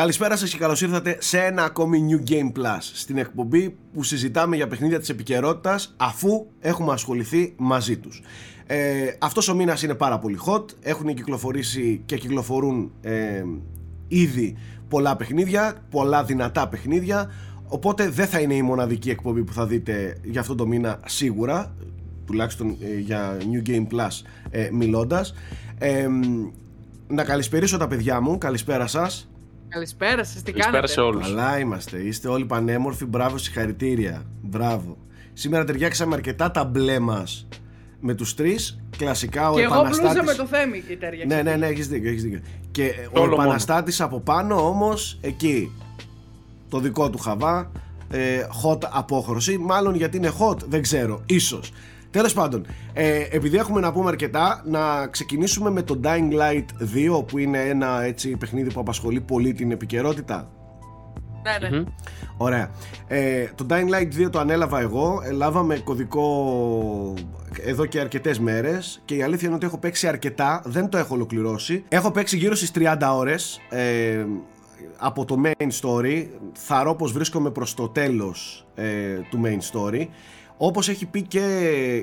Καλησπέρα σας και καλώς ήρθατε σε ένα ακόμη New Game Plus στην εκπομπή που συζητάμε για παιχνίδια της επικαιρότητας αφού έχουμε ασχοληθεί μαζί τους. Ε, αυτός ο μήνας είναι πάρα πολύ hot, έχουν κυκλοφορήσει και κυκλοφορούν ε, ήδη πολλά παιχνίδια, πολλά δυνατά παιχνίδια οπότε δεν θα είναι η μοναδική εκπομπή που θα δείτε για αυτό το μήνα σίγουρα τουλάχιστον ε, για New Game Plus ε, μιλώντας. Ε, να καλησπερίσω τα παιδιά μου, καλησπέρα σας. Καλησπέρα σας, τι Καλησπέρα κάνετε; σε όλους. Καλά είμαστε, είστε όλοι πανέμορφοι, μπράβο, συγχαρητήρια. Μπράβο. Σήμερα ταιριάξαμε αρκετά τα μπλε μας με τους τρεις. Κλασικά ο Και εγώ επαναστάτης... μπλούζα με το θέμη και τέριαξε. Ναι, ναι, ναι, έχεις δίκιο, έχεις δίκιο. Και ο όλο μόνο. επαναστάτης από πάνω όμως εκεί. Το δικό του χαβά. Ε, hot απόχρωση. Μάλλον γιατί είναι hot, δεν ξέρω. Ίσως. Τέλος πάντων, ε, επειδή έχουμε να πούμε αρκετά, να ξεκινήσουμε με το Dying Light 2, που είναι ένα έτσι παιχνίδι που απασχολεί πολύ την επικαιρότητα. ναι, ναι. Ωραία. Ε, το Dying Light 2 το ανέλαβα εγώ. Ε, Λάβαμε κωδικό εδώ και αρκετές μέρες. Και η αλήθεια είναι ότι έχω παίξει αρκετά. Δεν το έχω ολοκληρώσει. Έχω παίξει γύρω στις 30 ώρες. Ε, από το main story Θαρώ πως βρίσκομαι προς το τέλος ε, του main story όπως έχει πει και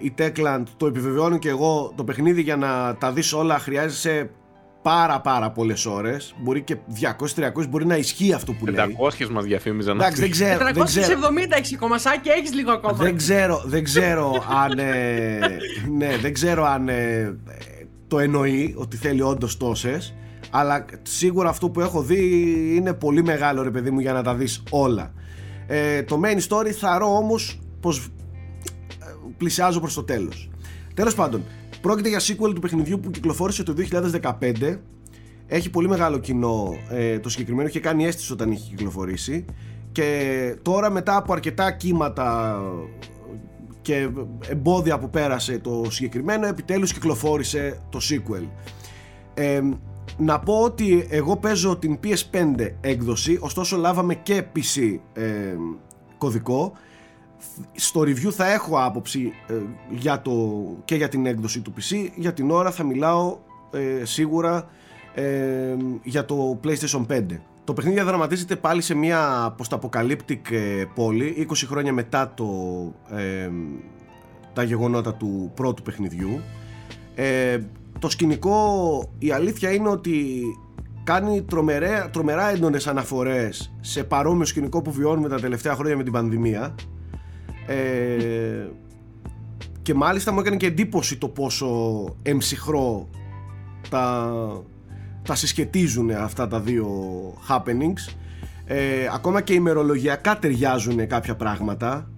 η Techland το επιβεβαιώνω και εγώ το παιχνίδι για να τα δεις όλα χρειάζεσαι πάρα πάρα πολλές ώρες μπορεί και 200-300 μπορεί να ισχύει αυτό που λέει 500 μας διαφήμιζαν. Εντάξει, δεν ξέρω, δεν 470 ξέρω, έχεις κομματσάκι, έχεις λίγο ακόμα. δεν ξέρω, δεν ξέρω αν, ε, ναι, δεν ξέρω αν ε, το εννοεί ότι θέλει όντως τόσες. Αλλά σίγουρα αυτό που έχω δει είναι πολύ μεγάλο ρε παιδί μου για να τα δεις όλα. Ε, το main story θαρώ όμως πως ε, πλησιάζω προς το τέλος. Τέλος πάντων, πρόκειται για sequel του παιχνιδιού που κυκλοφόρησε το 2015 έχει πολύ μεγάλο κοινό ε, το συγκεκριμένο. Είχε κάνει αίσθηση όταν είχε κυκλοφορήσει. Και τώρα μετά από αρκετά κύματα και εμπόδια που πέρασε το συγκεκριμένο επιτέλους κυκλοφόρησε το sequel. Ε, να πω ότι εγώ παίζω την PS5 έκδοση ωστόσο λάβαμε και PC ε, κωδικό στο review θα έχω άποψη ε, για το, και για την έκδοση του PC για την ώρα θα μιλάω ε, σίγουρα ε, για το PlayStation 5 το παιχνίδι διαδραματίζεται πάλι σε μια post-apocalyptic ε, πόλη 20 χρόνια μετά το, ε, τα γεγονότα του πρώτου παιχνιδιού. Ε, το σκηνικό η αλήθεια είναι ότι κάνει τρομερά, τρομερά έντονες αναφορές σε παρόμοιο σκηνικό που βιώνουμε τα τελευταία χρόνια με την πανδημία ε, και μάλιστα μου έκανε και εντύπωση το πόσο εν ψυχρώ τα, τα συσχετίζουν αυτά τα δύο happenings. Ε, ακόμα και ημερολογιακά ταιριάζουν κάποια πράγματα.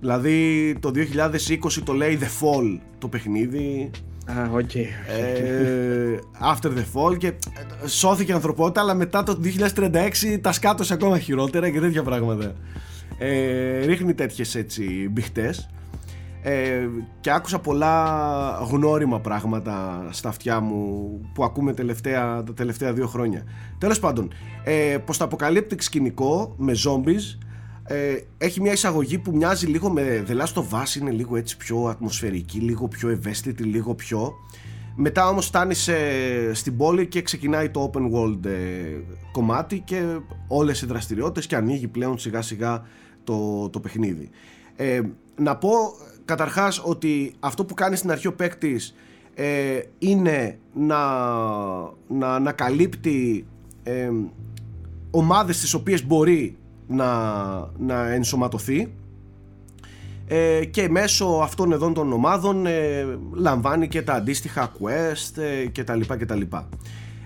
Δηλαδή το 2020 το λέει The Fall το παιχνίδι. Α, οκ. ε, After the Fall και ε, σώθηκε η ανθρωπότητα αλλά μετά το 2036 τα σκάτωσε ακόμα χειρότερα και τέτοια πράγματα ε, ρίχνει τέτοιες έτσι μπιχτές. Ε, και άκουσα πολλά γνώριμα πράγματα στα αυτιά μου που ακούμε τελευταία, τα τελευταία δύο χρόνια. Τέλος πάντων ε, πως το αποκαλύπτει σκηνικό με zombies ε, έχει μια εισαγωγή που μοιάζει λίγο με The Last of Us είναι λίγο έτσι πιο ατμοσφαιρική λίγο πιο ευαίσθητη, λίγο πιο. Μετά όμως φτάνει σε- στην πόλη και ξεκινάει το open world ε, κομμάτι και όλες οι δραστηριότητες και ανοίγει πλέον σιγά σιγά το, το παιχνίδι. Ε, να πω καταρχάς ότι αυτό που κάνει στην αρχή ο παίκτης ε, είναι να, να ανακαλύπτει ε, ομάδες τις οποίες μπορεί να, να ενσωματωθεί ε, και μέσω αυτών εδώ των ομάδων ε, λαμβάνει και τα αντίστοιχα quest ε, και τα λοιπά και τα λοιπά.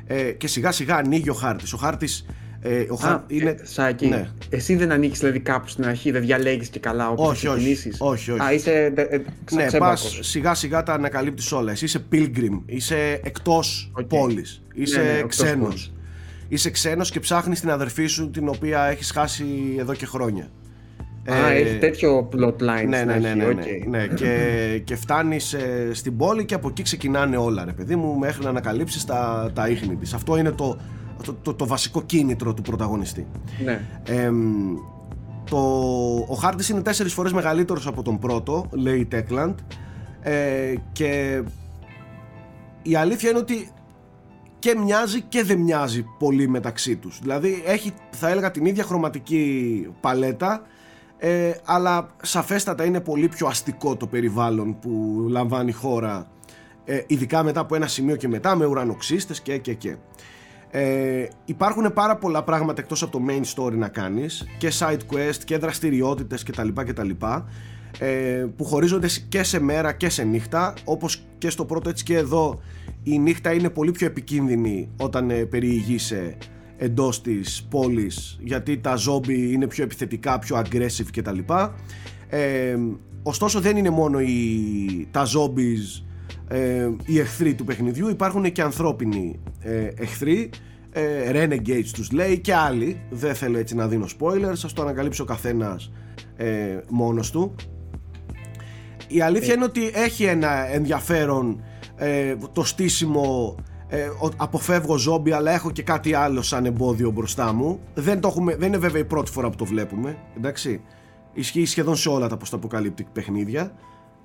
Ε, και σιγά σιγά ανοίγει ο χάρτης. Ο χάρτης ε, ο Α, χά... είναι... ε, Σάκη, Ναι. εσύ δεν ανήκεις δηλαδή κάπου στην αρχή, δεν διαλέγεις και καλά όπως Όχι, θα όχι. ξεκινήσεις; Όχι, όχι. Α, είσαι ε, ε, ξα- Ναι, ξέμπαρκος. πας σιγά σιγά τα ανακαλύπτεις όλα. Εσύ είσαι pilgrim, είσαι εκτός Οκ. πόλης, είσαι Ναι, ναι, εκτός ξένος. πόλης. Είσαι ξένος και ψάχνεις την αδερφή σου την οποία έχεις χάσει εδώ και χρόνια. Α, Ε, έχει τέτοιο plotline ναι, στην ναι, ναι, αρχή, ναι, οκ. ναι, ναι. Και, και φτάνεις ε, στην πόλη και από εκεί ξεκινάνε όλα ρε παιδί μου μέχρι να ανακαλύψεις τα, τα ίχνη της. Αυτό είναι το, το, το, το βασικό κίνητρο του πρωταγωνιστή. Ναι. Εμ, το, ο χάρτης είναι τέσσερις φορές μεγαλύτερος από τον πρώτο, λέει η Techland ε, και η αλήθεια είναι ότι και μοιάζει και δεν μοιάζει πολύ μεταξύ τους. Δηλαδή έχει θα έλεγα την ίδια χρωματική παλέτα ε, αλλά σαφέστατα είναι πολύ πιο αστικό το περιβάλλον που λαμβάνει η χώρα ε, ειδικά μετά από ένα σημείο και μετά με ουρανοξύστες και και και. Ε, υπάρχουν πάρα πολλά πράγματα εκτός από το main story να κάνεις και side quest και δραστηριότητες κτλ. κτλ ε, που χωρίζονται και σε μέρα και σε νύχτα όπως και στο πρώτο έτσι και εδώ η νύχτα είναι πολύ πιο επικίνδυνη όταν ε, περιηγείσαι εντός της πόλης γιατί τα ζόμπι είναι πιο επιθετικά, πιο aggressive κτλ. Ε, ωστόσο δεν είναι μόνο οι, τα zombies ε, οι εχθροί του παιχνιδιού. Υπάρχουν και ανθρώπινοι ε, εχθροί. Ε, Renegades τους λέει και άλλοι. Δεν θέλω έτσι να δίνω spoilers. Σας το ανακαλύψει ο καθένας ε, μόνος του. Η αλήθεια είναι ότι έχει ένα ενδιαφέρον ε, το στήσιμο ε, αποφεύγω ζόμπι αλλά έχω και κάτι άλλο σαν εμπόδιο μπροστά μου. Δεν, το έχουμε, δεν είναι βέβαια η πρώτη φορά που το βλέπουμε εντάξει. Ισχύει σχεδόν σε όλα τα post-apocalyptic παιχνίδια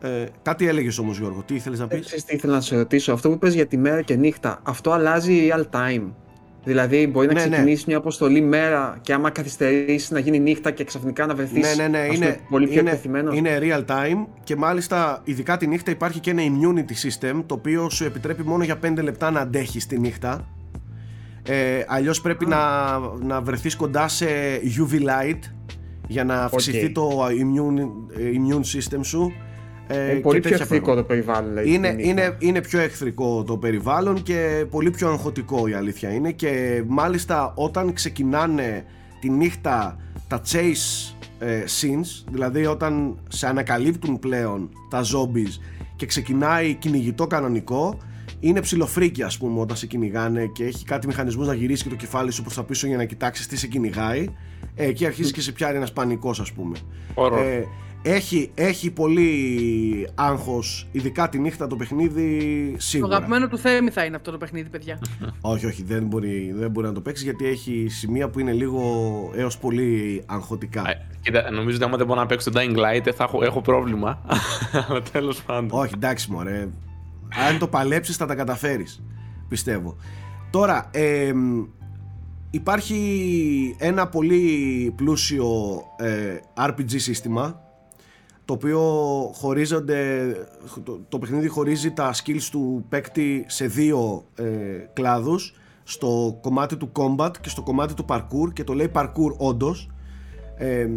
ε, κάτι έλεγες όμως, Γιώργο, τι ήθελες να πεις; Δεν τι ήθελα να σε ρωτήσω. Αυτό που πες για τη μέρα και νύχτα, αυτό αλλάζει real time. Δηλαδή, μπορεί να ναι, ναι. ξεκινήσει μια αποστολή μέρα και άμα καθυστερήσεις να γίνει νύχτα και ξαφνικά να βρεθείς ναι, ναι, ναι, είναι, πολύ πιο είναι, Είναι real time και μάλιστα, ειδικά τη νύχτα, υπάρχει και ένα immunity system το οποίο σου επιτρέπει μόνο για 5 λεπτά να αντέχεις τη νύχτα. Ε, Αλλιώς πρέπει να, να βρεθείς κοντά σε UV light για να αυξηθεί το immune, immune system σου ε, πολύ πιο εχθρικό το περιβάλλον. είναι, είναι, είναι πιο εχθρικό το περιβάλλον και πολύ πιο αγχωτικό η αλήθεια είναι. Και μάλιστα όταν ξεκινάνε τη νύχτα τα chase ε, scenes, δηλαδή όταν σε ανακαλύπτουν πλέον τα zombies και ξεκινάει κυνηγητό κανονικό, είναι ψηλοφρίκι ας πούμε όταν σε κυνηγάνε και έχει κάτι μηχανισμούς να γυρίσει και το κεφάλι σου προς τα πίσω για να κοιτάξεις τι σε κυνηγάει. Ε, εκεί αρχίζει και σε πιάνει ένας πανικός ας πούμε. Ε, έχει, έχει πολύ άγχος, ειδικά τη νύχτα το παιχνίδι σίγουρα. Το αγαπημένο του Θέμη θα είναι αυτό το παιχνίδι, παιδιά. όχι, όχι, δεν μπορεί, δεν μπορεί να το παίξει γιατί έχει σημεία που είναι λίγο έως πολύ αγχωτικά. Ε, κοίτα, νομίζω ότι άμα δεν μπορώ να παίξω το Dying Light θα έχω, έχω πρόβλημα. Αλλά τέλος πάντων. Όχι, εντάξει μωρέ. Αν το παλέψεις θα τα καταφέρεις, πιστεύω. Τώρα, ε, υπάρχει ένα πολύ πλούσιο ε, RPG σύστημα το οποίο χωρίζονται, το, το παιχνίδι χωρίζει τα skills του παίκτη σε δύο ε, κλάδους. Στο κομμάτι του combat και στο κομμάτι του parkour και το λέει parkour όντως. Ε,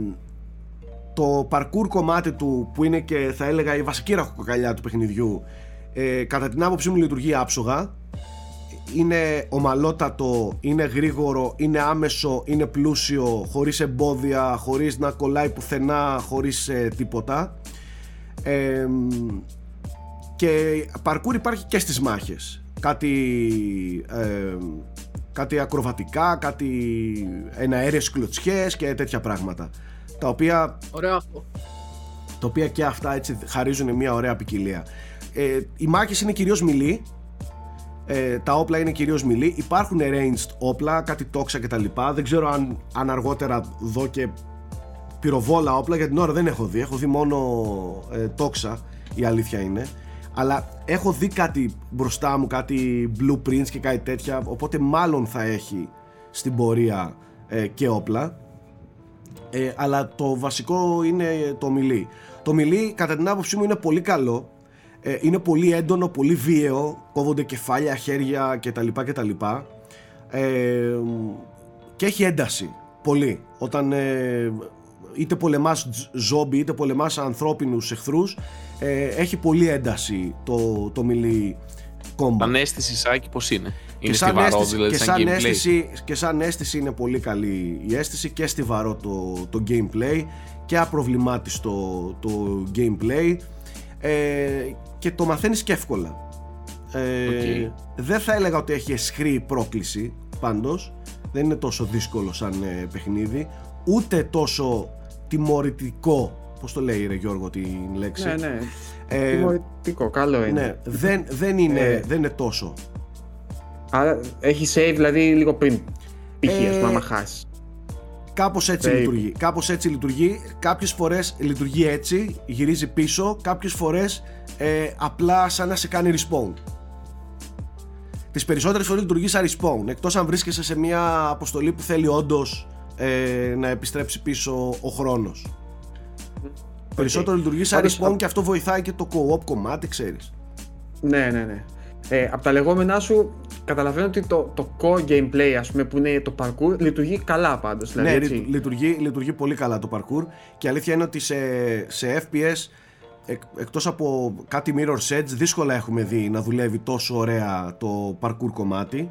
το parkour κομμάτι του που είναι και θα έλεγα η βασική ραχοκοκαλιά του παιχνιδιού ε, κατά την άποψή μου λειτουργεί άψογα είναι ομαλότατο, είναι γρήγορο, είναι άμεσο, είναι πλούσιο, χωρίς εμπόδια, χωρίς να κολλάει πουθενά, χωρίς ε, τίποτα. και παρκούρ υπάρχει και στις μάχες. Κάτι, κάτι ακροβατικά, κάτι εναέρειες κλωτσιές και τέτοια πράγματα. Τα οποία... Ωραίο αυτό. Τα οποία και αυτά έτσι χαρίζουν μια ωραία ποικιλία. Ε, οι μάχες είναι κυρίως μιλή, ε, τα όπλα είναι κυρίως μιλή. Υπάρχουν ranged όπλα, κάτι τόξα κτλ. Δεν ξέρω αν, αν αργότερα δω και πυροβόλα όπλα, για την ώρα δεν έχω δει. Έχω δει μόνο ε, τόξα, η αλήθεια είναι. Αλλά έχω δει κάτι μπροστά μου, κάτι blueprints και κάτι τέτοια, οπότε μάλλον θα έχει στην πορεία ε, και όπλα. Ε, αλλά το βασικό είναι το μιλή. Το μιλή κατά την άποψή μου είναι πολύ καλό ε, είναι πολύ έντονο, πολύ βίαιο, κόβονται κεφάλια, χέρια κτλ. κτλ. Ε, και έχει ένταση, πολύ. Όταν ε, είτε πολεμάς ζόμπι είτε πολεμάς ανθρώπινους εχθρούς ε, έχει πολύ ένταση το, το μιλή κόμμα. Σαν αίσθηση Σάκη πώς είναι; Είναι και σαν, αίσθηση, δηλαδή, και, σαν, αίσθηση, και σαν αίσθηση είναι πολύ καλή η αίσθηση και στιβαρό το, το gameplay και απροβλημάτιστο το gameplay ε, και το μαθαίνεις και εύκολα. Ε, Δεν θα έλεγα ότι έχει εσχρή πρόκληση πάντως, δεν είναι τόσο δύσκολο σαν ε, παιχνίδι, ούτε τόσο τιμωρητικό, πώς το λέει ρε Γιώργο την λέξη; Ναι, ναι, ε, τιμωρητικό, καλό είναι. Ναι, δεν, δεν, είναι, ε. δεν είναι τόσο. Άρα έχει save δηλαδή λίγο πριν, π.χ. Ε, άμα χάσεις. Κάπως έτσι λειτουργεί. Κάπως έτσι λειτουργεί. Κάποιες φορές λειτουργεί έτσι, γυρίζει πίσω. Κάποιες φορές ε, απλά σαν να σε κάνει respawn. τις περισσότερες φορές λειτουργεί σαν respawn εκτός αν βρίσκεσαι σε μια αποστολή που θέλει όντως ε, να επιστρέψει πίσω ο χρόνος okay. περισσότερο λειτουργεί σαν respawn και αυτό βοηθάει και το co-op κομμάτι ξέρεις ναι ναι ναι ε, από τα λεγόμενά σου καταλαβαίνω ότι το, το core gameplay ας πούμε που είναι το parkour λειτουργεί καλά πάντως δηλαδή, ναι έτσι. λειτουργεί, λειτουργεί πολύ καλά το parkour και αλήθεια είναι ότι σε, σε FPS εκ, εκτός από κάτι Mirror's Edge δύσκολα έχουμε δει να δουλεύει τόσο ωραία το parkour κομμάτι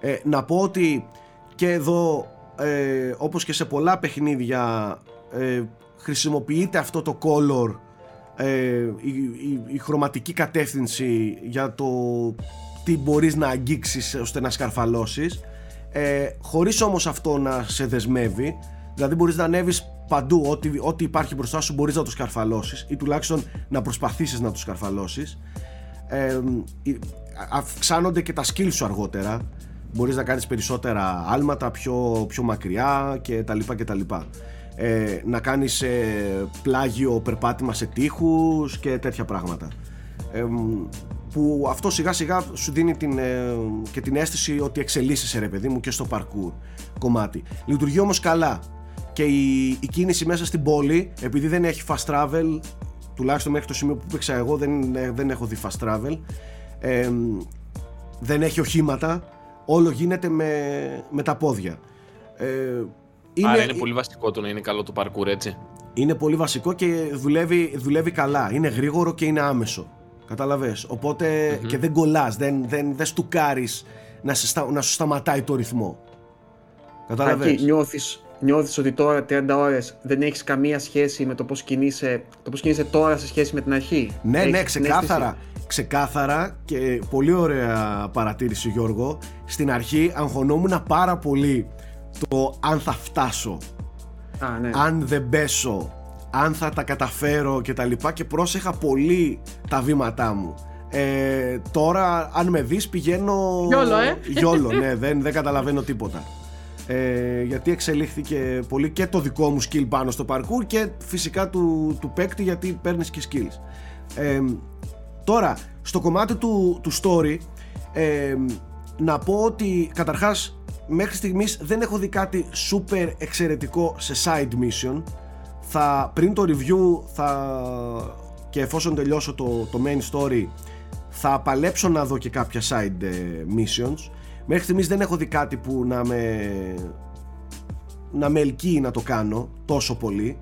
ε, να πω ότι και εδώ ε, όπως και σε πολλά παιχνίδια ε, χρησιμοποιείται αυτό το color ε, η, η, χρωματική κατεύθυνση για το τι μπορείς να αγγίξεις ώστε να σκαρφαλώσεις. Ε, χωρίς όμως αυτό να σε δεσμεύει δηλαδή μπορείς να ανέβεις παντού ό,τι, ό,τι υπάρχει μπροστά σου μπορείς να το σκαρφαλώσεις ή τουλάχιστον να προσπαθήσεις να το σκαρφαλώσεις. Ε, αυξάνονται και τα skills σου αργότερα. Μπορείς να κάνεις περισσότερα άλματα πιο, πιο μακριά και τα λοιπά και τα λοιπά. Ε, να κάνεις ε, πλάγιο περπάτημα σε τείχους και τέτοια πράγματα. Ε, που αυτό σιγά σιγά σου δίνει την, ε, και την αίσθηση ότι εξελίσσεσαι ρε παιδί μου και στο parkour κομμάτι. Λειτουργεί όμως καλά. Και η, η κίνηση μέσα στην πόλη επειδή δεν έχει fast travel τουλάχιστον μέχρι το σημείο που παίξα εγώ δεν, ε, δεν έχω δει fast travel ε, δεν έχει οχήματα όλο γίνεται με, με τα πόδια. Ε, είναι, Άρα είναι πολύ βασικό το να είναι καλό το parkour έτσι. Είναι πολύ βασικό και δουλεύει, δουλεύει καλά. Είναι γρήγορο και είναι άμεσο καταλαβες και δεν κολλάς δεν, δεν, δεν στουκάρεις να, να σου σταματάει το ρυθμό καταλαβες νιώθεις νιώθεις ότι τώρα 30 ώρες δεν έχεις καμία σχέση με το πώς κινείσαι, το πώς κινείσαι τώρα σε σχέση με την αρχή; Ναι, ναι, ξεκάθαρα. Ξεκάθαρα και πολύ ωραία παρατήρηση Γιώργο. Στην αρχή αγχωνόμουν πάρα πολύ το αν θα φτάσω. Α, ναι. Αν δεν πέσω. Αν θα τα καταφέρω και τα λοιπά και πρόσεχα πολύ τα βήματά μου. Ε, τώρα αν με δεις πηγαίνω Γιόλο ε. Γιόλο ναι δεν, δεν καταλαβαίνω τίποτα. Ε, γιατί εξελίχθηκε πολύ και το δικό μου skill πάνω στο parkour και φυσικά του, του παίκτη γιατί παίρνεις και skills. Ε, τώρα στο κομμάτι του, του story ε, να πω ότι καταρχάς μέχρι στιγμής δεν έχω δει κάτι super εξαιρετικό σε side mission θα, πριν το review θα, και εφόσον τελειώσω το, το main story θα παλέψω να δω και κάποια side ε, missions. Μέχρι στιγμής δεν έχω δει κάτι που να με να με ελκύει να το κάνω τόσο πολύ.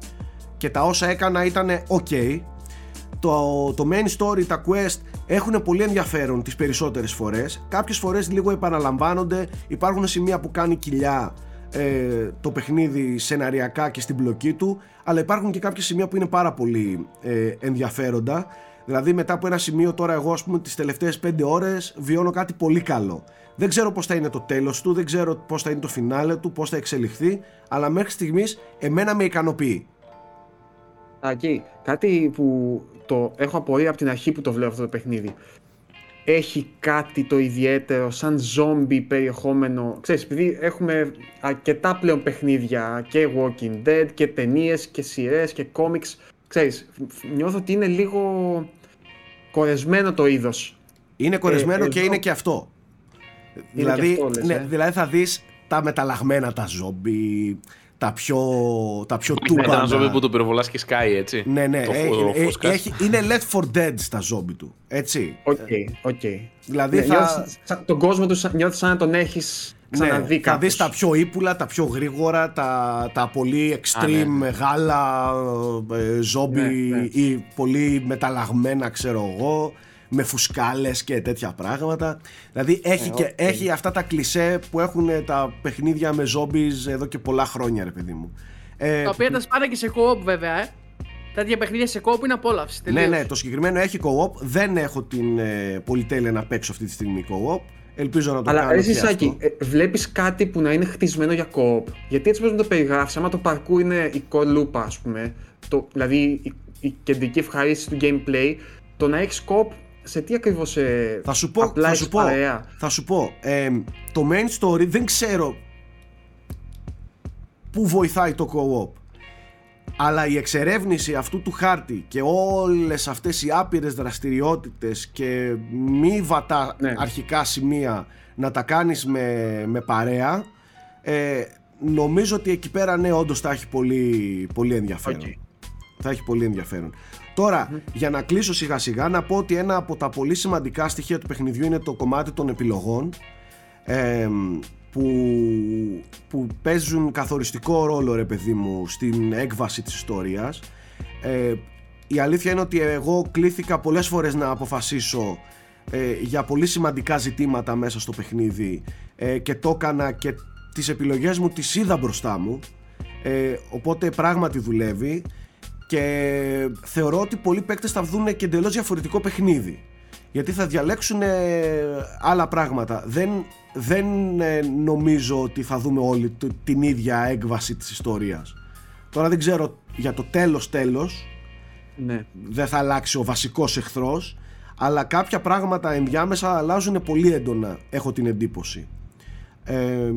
Και τα όσα έκανα ήταν ok. Το, το main story, τα quest έχουν πολύ ενδιαφέρον τις περισσότερες φορές. Κάποιες φορές λίγο επαναλαμβάνονται υπάρχουν σημεία που κάνει κοιλιά ε, το παιχνίδι σεναριακά και στην πλοκή του αλλά υπάρχουν και κάποια σημεία που είναι πάρα πολύ ε, ενδιαφέροντα δηλαδή μετά από ένα σημείο τώρα εγώ ας πούμε τις τελευταίες 5 ώρες βιώνω κάτι πολύ καλό δεν ξέρω πώς θα είναι το τέλος του, δεν ξέρω πώς θα είναι το φινάλε του, πώς θα εξελιχθεί, αλλά μέχρι στιγμής εμένα με ικανοποιεί. Ακή, κάτι που το έχω απορία από την αρχή που το βλέπω αυτό το παιχνίδι. Έχει κάτι το ιδιαίτερο σαν ζόμπι περιεχόμενο. Ξέρεις, επειδή έχουμε αρκετά πλέον παιχνίδια και Walking Dead και ταινίες και σειρές και κόμιξ. Ξέρεις, νιώθω ότι είναι λίγο κορεσμένο το είδος. Είναι κορεσμένο ε, και είναι και αυτό δηλαδή, ναι, ε. δηλαδή θα δεις τα μεταλλαγμένα τα ζόμπι, τα πιο, τα πιο τούμπα. Είναι ένα ζόμπι που το πυροβολάς και σκάει, έτσι. Ναι, ναι. Το, έχει, έχει, είναι Left 4 Dead στα ζόμπι του, έτσι. Ok, okay, ok. Okay. Δηλαδή ναι, θα... Νιώθεις, τον κόσμο τους νιώθεις σαν να τον έχεις ξαναδεί ναι, Θα δεις τα πιο ύπουλα, τα πιο γρήγορα, τα, τα πολύ extreme, ναι. μεγάλα ε, ζόμπι ναι, ναι. ή πολύ μεταλλαγμένα, ξέρω εγώ με φουσκάλες και τέτοια πράγματα. Δηλαδή έχει, και, έχει αυτά τα κλισέ που έχουν τα παιχνίδια με zombies εδώ και πολλά χρόνια, ρε παιδί μου. Ε, τα οποία τα σπάνε και σε co-op βέβαια, ε. Τέτοια παιχνίδια σε co-op είναι απόλαυση. Ναι, ναι, το συγκεκριμένο έχει co-op. Δεν έχω την ε, πολυτέλεια να παίξω αυτή τη στιγμή co-op. Ελπίζω να το Αλλά κάνω. Αλλά εσύ, Σάκη, ε, βλέπεις κάτι που να είναι χτισμένο για co-op; Γιατί έτσι πώς να το περιγράφεις, άμα το parkour είναι η κολούπα, ας πούμε, το, δηλαδή η, η κεντρική ευχαρίστηση του gameplay, το να έχεις co-op σε τι ακριβώς ε, θα σου πω, θα σου πω, θα σου πω ε, το main story δεν ξέρω πού βοηθάει το co-op Αλλά η εξερεύνηση αυτού του χάρτη και όλες αυτές οι άπειρες δραστηριότητες και μη βατά Ναι. αρχικά σημεία να τα κάνεις με, με παρέα ε, νομίζω ότι εκεί πέρα ναι όντως θα έχει πολύ, πολύ ενδιαφέρον. Οκ. Θα έχει πολύ ενδιαφέρον. Τώρα, για να κλείσω σιγά σιγά, να πω ότι ένα από τα πολύ σημαντικά στοιχεία του παιχνιδιού είναι το κομμάτι των επιλογών ε, που, που παίζουν καθοριστικό ρόλο ρε παιδί μου στην έκβαση της ιστορίας. Ε, η αλήθεια είναι ότι εγώ κλήθηκα πολλές φορές να αποφασίσω ε, για πολύ σημαντικά ζητήματα μέσα στο παιχνίδι ε, και το έκανα και τις επιλογές μου τις είδα μπροστά μου. Ε, οπότε πράγματι δουλεύει και θεωρώ ότι πολλοί παίκτες θα δουν και εντελώς διαφορετικό παιχνίδι. Γιατί θα διαλέξουν ε, άλλα πράγματα. Δεν, δεν ε, νομίζω ότι θα δούμε όλοι το- την ίδια έκβαση της ιστορίας. Τώρα δεν ξέρω για το τέλος τέλος Ναι. δεν θα αλλάξει ο βασικός εχθρός αλλά κάποια πράγματα ενδιάμεσα αλλάζουν πολύ έντονα έχω την εντύπωση. Ε,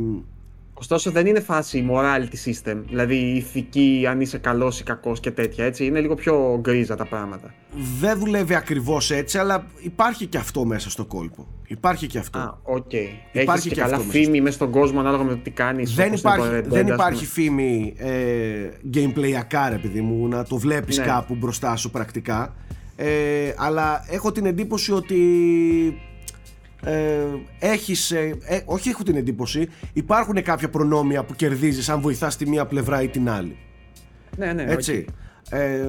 Ωστόσο δεν είναι φάση morality system, δηλαδή η ηθική αν είσαι καλός ή κακός και τέτοια, έτσι. Είναι λίγο πιο γκρίζα τα πράγματα. δεν δουλεύει ακριβώς έτσι αλλά υπάρχει και αυτό μέσα στο κόλπο υπάρχει και αυτό Α, οκ. Υπάρχει Έχεις και, και καλά αυτό μέσα φήμη μέσα στον κόσμο ανάλογα με το τι κάνεις. δεν όπως είναι το υπάρχει, Red Dead, δεν ας υπάρχει πούμε. φήμη ε, gameplay-ακά ρε παιδί μου να το βλέπεις Ναι. κάπου μπροστά σου πρακτικά ε, αλλά έχω την εντύπωση ότι ε, έχεις ε, ε, όχι έχω την εντύπωση υπάρχουν κάποια προνόμια που κερδίζεις αν βοηθάς τη μία πλευρά ή την άλλη Ναι, ναι, οκ. έτσι. Ε,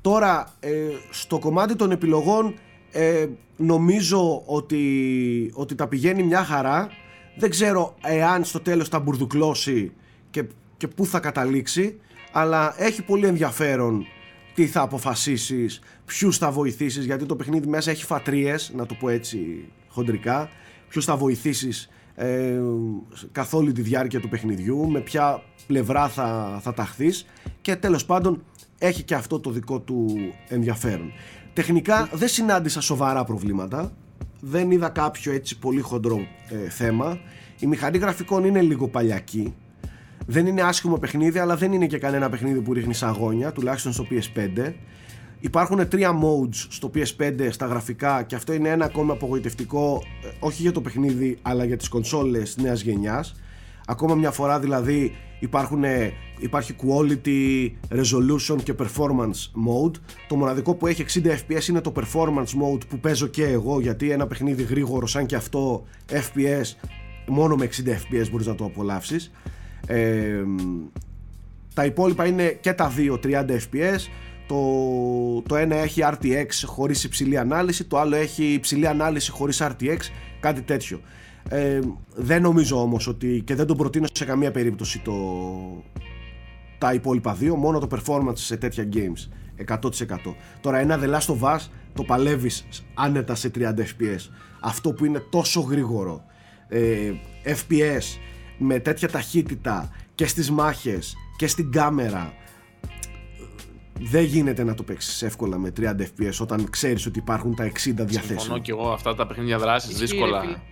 τώρα, ε, στο κομμάτι των επιλογών ε, νομίζω ότι, ότι τα πηγαίνει μια χαρά. Δεν ξέρω εάν στο τέλος θα μπουρδουκλωθεί και, και πού θα καταλήξει, αλλά έχει πολύ ενδιαφέρον τι θα αποφασίσεις, ποιους θα βοηθήσεις, γιατί το παιχνίδι μέσα έχει φατρίες, να το πω έτσι χοντρικά, ποιους θα βοηθήσεις ε, καθ' όλη τη διάρκεια του παιχνιδιού, με ποια πλευρά θα, θα ταχθείς και τέλος πάντων έχει και αυτό το δικό του ενδιαφέρον. Τεχνικά δεν συνάντησα σοβαρά προβλήματα, δεν είδα κάποιο έτσι πολύ χοντρό ε, θέμα. Η μηχανή γραφικών είναι λίγο παλιακή, δεν είναι άσχημο παιχνίδι, αλλά δεν είναι και κανένα παιχνίδι που ρίχνει αγώνια, τουλάχιστον στο PS5. Υπάρχουν τρία modes στο PS5 στα γραφικά και αυτό είναι ένα ακόμα απογοητευτικό, ε, όχι για το παιχνίδι, αλλά για τις κονσόλες νέας γενιάς. Ακόμα μια φορά δηλαδή υπάρχουν, ε, υπάρχει quality, resolution και performance mode. Το μοναδικό που έχει 60 fps είναι το performance mode που παίζω και εγώ γιατί ένα παιχνίδι γρήγορο σαν και αυτό fps μόνο με 60 fps μπορείς να το απολαύσεις. Ε, τα υπόλοιπα είναι και τα δύο 30 fps το, το ένα έχει RTX χωρίς υψηλή ανάλυση το άλλο έχει υψηλή ανάλυση χωρίς RTX κάτι τέτοιο. Ε, δεν νομίζω όμως ότι και δεν τον προτείνω σε καμία περίπτωση το, τα υπόλοιπα δύο μόνο το performance σε τέτοια games 100% τώρα ένα The Last of Us το παλεύεις άνετα σε 30 fps αυτό που είναι τόσο γρήγορο ε, FPS με τέτοια ταχύτητα και στις μάχες και στην κάμερα δεν γίνεται να το παίξεις εύκολα με 30 fps όταν ξέρεις ότι υπάρχουν τα 60 Συμφωνώ διαθέσιμα. και εγώ αυτά τα παιχνίδια δράσης Ισχύει, ρε φίλε. δύσκολα.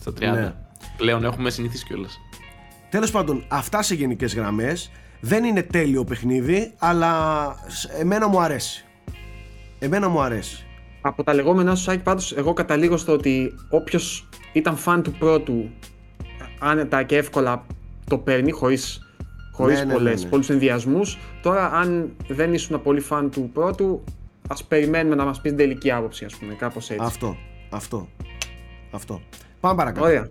Στα 30. Ναι. Πλέον έχουμε συνηθίσει κιόλας. Τέλος πάντων, αυτά σε γενικές γραμμές. Δεν είναι τέλειο παιχνίδι, αλλά σ- εμένα μου αρέσει. Εμένα μου αρέσει. Από τα λεγόμενά σου, Σάκη, πάντως, εγώ καταλήγω στο ότι όποιος ήταν φαν του πρώτου, άνετα και εύκολα το παίρνει χωρίς, χωρίς Ναι, ναι, πολλές, ναι, ναι. πολλούς ενδιασμούς. Τώρα, αν δεν ήσουν πολύ φαν του πρώτου, ας περιμένουμε να μας πεις την τελική άποψη, ας πούμε, κάπως έτσι. Αυτό, αυτό, αυτό. Πάμε παρακάτω. Ωραία.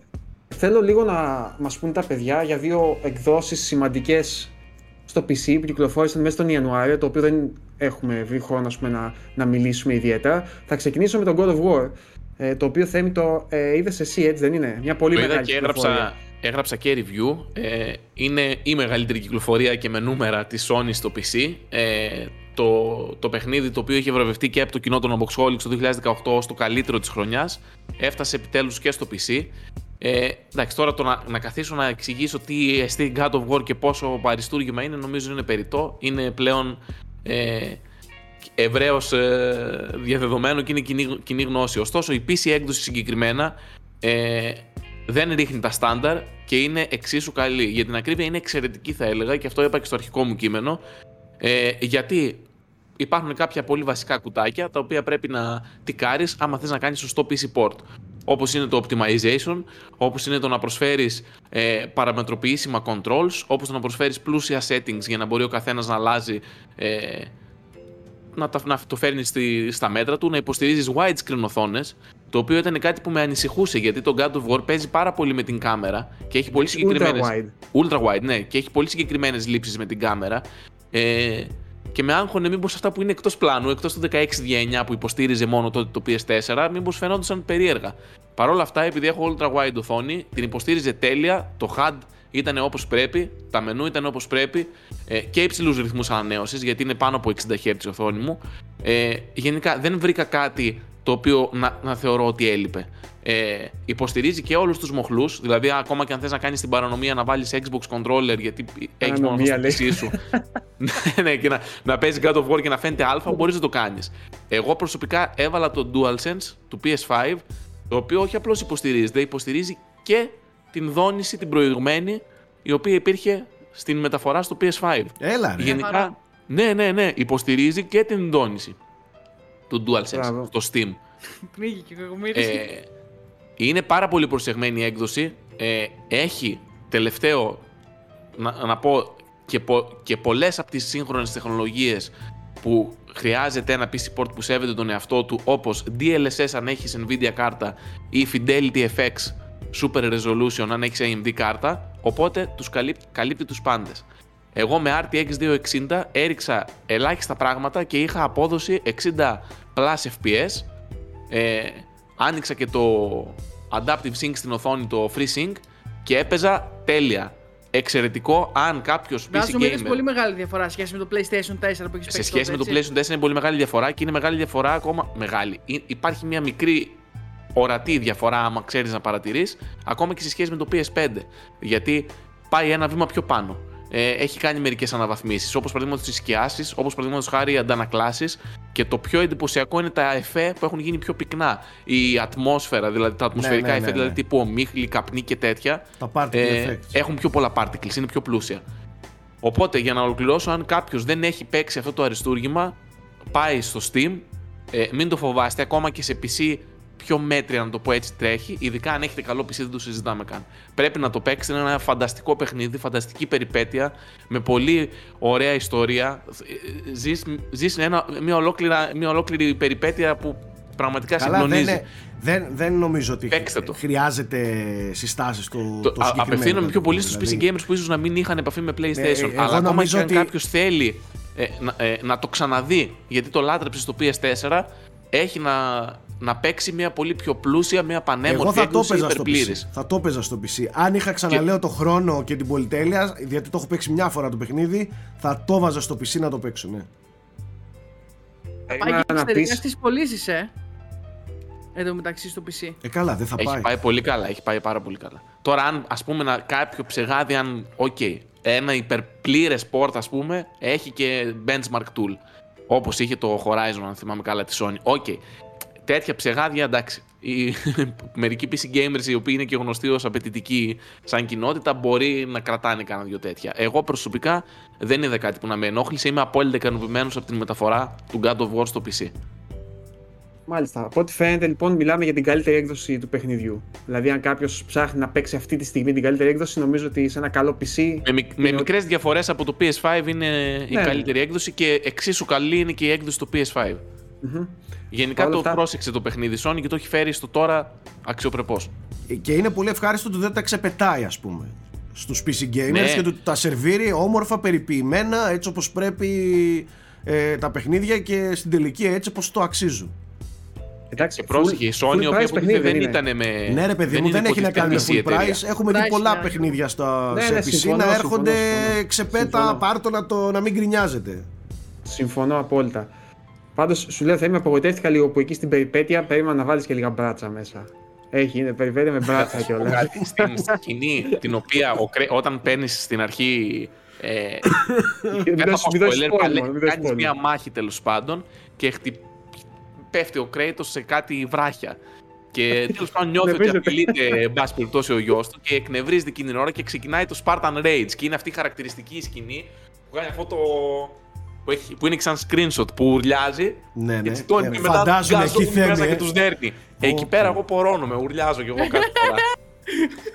Θέλω λίγο να μας πούν τα παιδιά για δύο εκδόσεις σημαντικές στο PC που κυκλοφόρησαν μέσα τον Ιανουάριο, το οποίο δεν έχουμε βρει χρόνο ας πούμε, να, να μιλήσουμε ιδιαίτερα. Θα ξεκινήσω με τον God of War, ε, το οποίο θέμη το ε, είδες εσύ, έτσι δεν είναι; Μια πολύ Το είδα μεγάλη και κυκλοφορία. έγραψα, έγραψα και review. Ε, είναι η μεγαλύτερη κυκλοφορία και με νούμερα της Sony στο PC. Ε, το, το παιχνίδι το οποίο είχε βραβευτεί και από το κοινό των Unboxholics το 2018 ως το καλύτερο της χρονιάς έφτασε επιτέλους και στο PC. Ε, εντάξει, τώρα το να, να καθίσω να εξηγήσω τι εστί God of War και πόσο παριστούργημα είναι, νομίζω είναι περιττό. Είναι πλέον ε, ευρέως ε, διαδεδομένο και είναι κοινή, κοινή γνώση. Ωστόσο, η PC έκδοση συγκεκριμένα ε, δεν ρίχνει τα στάνταρ. Και είναι εξίσου καλή. Για την ακρίβεια είναι εξαιρετική θα έλεγα και αυτό είπα και στο αρχικό μου κείμενο. Ε, γιατί υπάρχουν κάποια πολύ βασικά κουτάκια τα οποία πρέπει να τικάρεις άμα θες να κάνεις σωστό PC port. Όπως είναι το optimization, όπως είναι το να προσφέρεις ε, παραμετροποιήσιμα controls, όπως το να προσφέρεις πλούσια settings για να μπορεί ο καθένας να αλλάζει ε, να, να το φέρνεις στη, στα μέτρα του, να υποστηρίζεις widescreen οθόνες, το οποίο ήταν κάτι που με ανησυχούσε γιατί το God of War παίζει πάρα πολύ με την κάμερα και έχει πολύ συγκεκριμένε. Ultra wide. Ultra wide, ναι, και έχει πολύ συγκεκριμένες λήψεις με την κάμερα. Ε, και με άγχωνε μήπως αυτά που είναι εκτός πλάνου, εκτός του 16 9 που υποστήριζε μόνο τότε το PS4, μήπως φαινόντουσαν περίεργα. Παρ' όλα αυτά, επειδή έχω ultra wide οθόνη, την υποστήριζε τέλεια, το HUD ήταν όπως πρέπει, τα μενού ήταν όπως πρέπει ε, και υψηλούς ρυθμούς ανανέωσης, γιατί είναι πάνω από 60 Hz η οθόνη μου. Ε, γενικά δεν βρήκα κάτι το οποίο να, να θεωρώ ότι έλειπε. Ε, υποστηρίζει και όλους τους μοχλούς, δηλαδή ακόμα και αν θες να κάνεις την παρανομία να βάλεις Xbox controller γιατί έχει μόνο το PC σου. ναι, ναι, και να, να παίζει God of War και να φαίνεται Α, μπορείς να το κάνεις. Εγώ προσωπικά έβαλα το DualSense του PS5, το οποίο όχι απλώς υποστηρίζεται, υποστηρίζει και την δόνηση την προηγουμένη η οποία υπήρχε στην μεταφορά στο PS5. Έλα, ρε. Γενικά, ναι, ναι, ναι, υποστηρίζει και την δόνηση του DualSense στο Steam. Πνίγει και ε, είναι πάρα πολύ προσεγμένη η έκδοση. Ε, έχει τελευταίο, να, να πω, και, πο, και πολλές από τις σύγχρονες τεχνολογίες που χρειάζεται ένα PC port που σέβεται τον εαυτό του όπως DLSS αν έχεις Nvidia κάρτα ή Fidelity FX Super Resolution αν έχεις AMD κάρτα, οπότε τους καλύπτει, καλύπτει τους πάντες. Εγώ με RTX 260 έριξα ελάχιστα πράγματα και είχα απόδοση 60 plus FPS. Ε, άνοιξα και το Adaptive Sync στην οθόνη, το FreeSync και έπαιζα τέλεια. Εξαιρετικό αν κάποιος PC gamer. Είναι πολύ μεγάλη διαφορά σχέση με το PlayStation 4 που έχεις Σε σχέση με το PlayStation 4 είναι πολύ μεγάλη διαφορά και είναι μεγάλη διαφορά ακόμα. Μεγάλη. Υπάρχει μια μικρή ορατή διαφορά, άμα ξέρεις να παρατηρείς, ακόμα και σε σχέση με το PS5. Γιατί πάει ένα βήμα πιο πάνω. Ε, έχει κάνει μερικές αναβαθμίσεις, όπως παραδείγματος τι σκιάσει, όπως παραδείγματος χάρη οι αντανακλάσεις. Και το πιο εντυπωσιακό είναι τα εφέ που έχουν γίνει πιο πυκνά. Η ατμόσφαιρα, δηλαδή τα ατμοσφαιρικά ναι, ναι, εφέ, ναι, δηλαδή ναι. τύπου ομίχλη, καπνί και τέτοια. Τα particle ε, effects. έχουν πιο πολλά particles, είναι πιο πλούσια. Οπότε για να ολοκληρώσω, αν κάποιος δεν έχει παίξει αυτό το αριστούργημα, πάει στο Steam. Ε, μην το φοβάστε, ακόμα και σε PC πιο μέτρια να το πω έτσι τρέχει. Ειδικά αν έχετε καλό PC δεν το συζητάμε καν. Πρέπει να το παίξετε. Είναι ένα φανταστικό παιχνίδι, φανταστική περιπέτεια με πολύ ωραία ιστορία. Ζεις, ζεις ένα, μια, ολόκληρα, μια ολόκληρη περιπέτεια που πραγματικά Καλά, δεν, συγκλονίζει. είναι- δεν, δεν νομίζω ότι Παίξτε το. χρειάζεται συστάσεις το, Το, το α- συγκεκριμένο. απευθύνομαι πιο πολύ δηλαδή. στους PC gamers που ίσως να μην είχαν επαφή με PlayStation. Ναι, εγώ αλλά ακόμα νομίζω και αν ότι- κάποιος θέλει ε, να, ε, να το ξαναδεί, γιατί το λάτρεψες στο PS4, έχει να, να παίξει μια πολύ πιο πλούσια, μια Εγώ πανέμορφη θα το έκδοση έπαιζα στο PC. υπερπλήρης. Θα το έπαιζα στο PC. Αν είχα ξαναλέω το χρόνο και την πολυτέλεια, γιατί το έχω παίξει μια φορά το παιχνίδι, θα το βάζα στο PC να το παίξω, ναι. Πάει Περίμενα και να εξωτερικά πεις στις πωλήσεις, ε. Εν τω μεταξύ στο PC. Ε, καλά, δεν θα Έχει πάει. πάει. πολύ καλά, έχει πάει πάρα πολύ καλά. Τώρα, αν ας πούμε να, κάποιο ψεγάδι, αν, οκ, ένα υπερπλήρες port, ας πούμε, έχει και benchmark tool. Όπως είχε το Horizon, αν θυμάμαι καλά, τη Sony. OK. Τέτοια ψεγάδια, εντάξει. Οι, μερικοί PC gamers οι οποίοι είναι και γνωστοί ως απαιτητικοί σαν κοινότητα μπορεί να κρατάνε κανένα δυο τέτοια. Εγώ προσωπικά δεν είδα κάτι που να με ενόχλησε. Είμαι απόλυτα ικανοποιημένος από την μεταφορά του God of War στο PC. Μάλιστα. Από ό,τι φαίνεται, λοιπόν, μιλάμε για την καλύτερη έκδοση του παιχνιδιού. Δηλαδή, αν κάποιος ψάχνει να παίξει αυτή τη στιγμή την καλύτερη έκδοση, νομίζω ότι σε ένα καλό PC. Με, μικ- με είναι μικρές διαφορές από το PS5 είναι η Ναι. καλύτερη έκδοση και εξίσου καλή είναι και η έκδοση του PS5. Μμμ. Γενικά Όλα το αυτά- πρόσεξε το παιχνίδι Sony και το έχει φέρει στο τώρα αξιοπρεπώς. Και είναι πολύ ευχάριστο ότι δεν τα ξεπετάει, ας πούμε. Στους PC gamers Ναι. και ότι τα σερβίρει όμορφα, περιποιημένα, έτσι όπως πρέπει ε, τα παιχνίδια και στην τελική έτσι όπως το αξίζουν. Εντάξει, Και πρόσεχε, η full- Sony, full η οποία price ποτέ παιχνίδι δεν είναι. ήταν με. ναι, ρε παιδί μου, είναι δεν έχει να κάνει με υποτίθεται full PC εταιρεία. price. Έχουμε δει Price, πολλά ναι. παιχνίδια στα, Ναι, σε ναι, PC συμφωνώ, να συμφωνώ, έρχονται συμφωνώ. ξεπέτα, Συμφωνώ. πάρτο να, το, να μην γκρινιάζετε. Συμφωνώ απόλυτα. Πάντως, σου λέω, θα είμαι απογοητεύτηκα λίγο που εκεί στην περιπέτεια περίμενα να βάλεις και λίγα μπράτσα μέσα. Έχει, είναι περιπέτεια με μπράτσα κιόλας. στην σκηνή την οποία ο Κρέ- όταν παίρνεις στην αρχή. Ε, Μην δεν θα δώσεις- πω μην δώσεις spoiler, spoiler, παλε- μην δώσεις κάνεις spoiler. μια μάχη τέλος πάντων και χτυ... πέφτει ο Κρέιτος σε κάτι βράχια. Και τέλος πάντων νιώθει ότι Εκνευρίζεται. απειλείται, εν πάση περιπτώσει, ο γιος του και εκνευρίζεται εκείνη την ώρα και ξεκινάει το Spartan Rage. Και είναι αυτή η χαρακτηριστική σκηνή που κάνει αυτό το. Που, έχει, που είναι σαν screenshot που ουρλιάζει Ναι, και ναι. τσιτώνει Ε, και μετά φαντάζομαι γκαζώνει εκεί θέμη, μέσα ε. και τους δέρνει. Εκεί Ω, πέρα πω. εγώ πορώνομαι, ουρλιάζω κι εγώ κάθε φορά.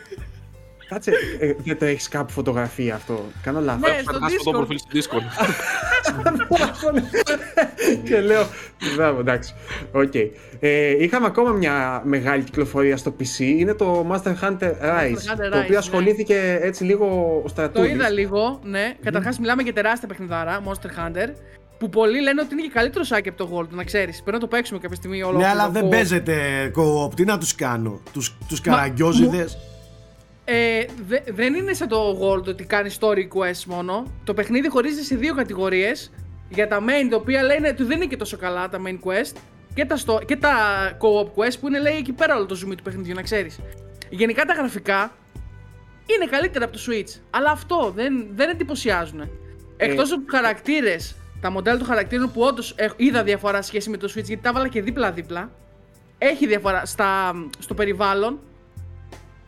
Κάτσε, ε, δεν το έχεις κάπου φωτογραφία αυτό; Κάνω λάθος. Ναι, στο Φαντάζομαι το Discord. προφίλ στο Discord. και λέω. Μπράβο, εντάξει. Οκ. Ε, είχαμε ακόμα μια μεγάλη κυκλοφορία στο PC. Είναι το Monster Hunter Rise. Hunter το Rise, οποίο ναι. ασχολήθηκε έτσι λίγο ο Το Στρατούλης. είδα λίγο, ναι. Καταρχάς, μιλάμε για τεράστια παιχνιδάρα, Monster Hunter. Που πολλοί λένε ότι είναι και καλύτερο σάκι από το Gold, να ξέρεις. Πρέπει να το παίξουμε κάποια στιγμή όλο Ναι, αυτό αλλά το δεν co-op. παίζεται co-op. Τι να τους κάνω, τους, τους καραγκιόζιδες. Ε, δε- δεν είναι σαν το Gold ότι κάνει story quest μόνο. Το παιχνίδι χωρίζεται σε δύο κατηγορίες. Για τα main, τα οποία λένε ότι δεν είναι και τόσο καλά τα main quest. Και τα, στο, και τα co-op quest που είναι λέει εκεί πέρα όλο το zoom του παιχνιδιού, να ξέρεις. Γενικά τα γραφικά είναι καλύτερα από το Switch. Αλλά αυτό δεν, δεν εντυπωσιάζουν. Εκτός από τους χαρακτήρες, τα μοντέλα των χαρακτήρων που όντως είδα διαφορά σχέση με το Switch γιατί τα έβαλα και δίπλα-δίπλα. Έχει διαφορά στα, στο περιβάλλον.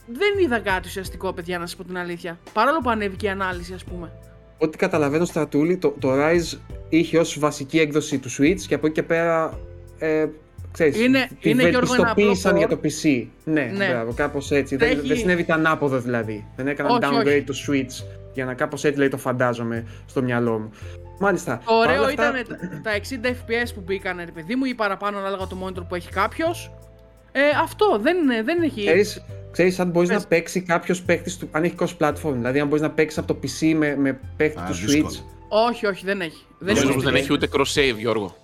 Δεν είδα κάτι ουσιαστικό, παιδιά, να σας πω την αλήθεια. Παρόλο που ανέβηκε η ανάλυση, ας πούμε. Ό,τι καταλαβαίνω, Στρατούλη, το, το Rise είχε ως βασική έκδοση του Switch και από εκεί και πέρα. Ε, ξέρεις, Είναι- τη είναι, Γιώργο, ένα βελτιστοποίησαν απλό για το PC. Ναι, Ναι. μπράβο, κάπως έτσι. Δεν, Έχει- δεν συνέβη το ανάποδο δηλαδή. Δεν έκαναν Όχι, downgrade όχι. το Switch για να κάπως έτσι λέει το φαντάζομαι στο μυαλό μου. Μάλιστα. Το ωραίο παρόλα αυτά- ήταν τα- τα 60 FPS που μπήκαν, ρε παιδί μου, ή παραπάνω ανάλογα το monitor που έχει κάποιος. Ε, αυτό δεν, είναι- δεν έχει. Ξέρεις, ξέρεις αν μπορείς Πες. να παίξει κάποιος παίκτης του, αν έχει cross-platform, δηλαδή αν μπορείς να παίξεις από το PC με, με παίκτη Α, του δύσκολο. Switch. Όχι, όχι, δεν έχει. Δεν, Νομίζω έχει, πως δεν έχει ούτε cross-save, Γιώργο.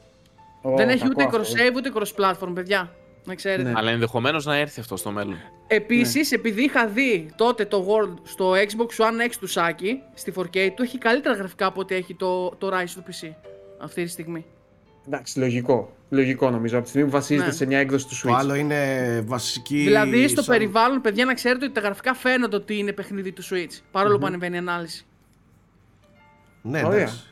Ω, δεν έχει κακό ούτε αυτό. cross-save ούτε cross-platform, παιδιά. Να ξέρετε. Ναι. Αλλά ενδεχομένως να έρθει αυτό στο μέλλον. Επίσης, επειδή είχα δει τότε το World στο Xbox One X του Σάκη, στη 4K, του έχει καλύτερα γραφικά από ό,τι έχει το, το Rise στο PC. Αυτή τη στιγμή. Εντάξει, λογικό. Λογικό νομίζω. Από τη στιγμή που βασίζεται Ναι. σε μια έκδοση του Switch. Το άλλο είναι βασική. δηλαδή, στο σαν- περιβάλλον, παιδιά, να ξέρετε ότι τα γραφικά φαίνονται ότι είναι παιχνίδι του Switch. παρολο που ανεβαίνει η ανάλυση. Ναι, Ωραία. εντάξει.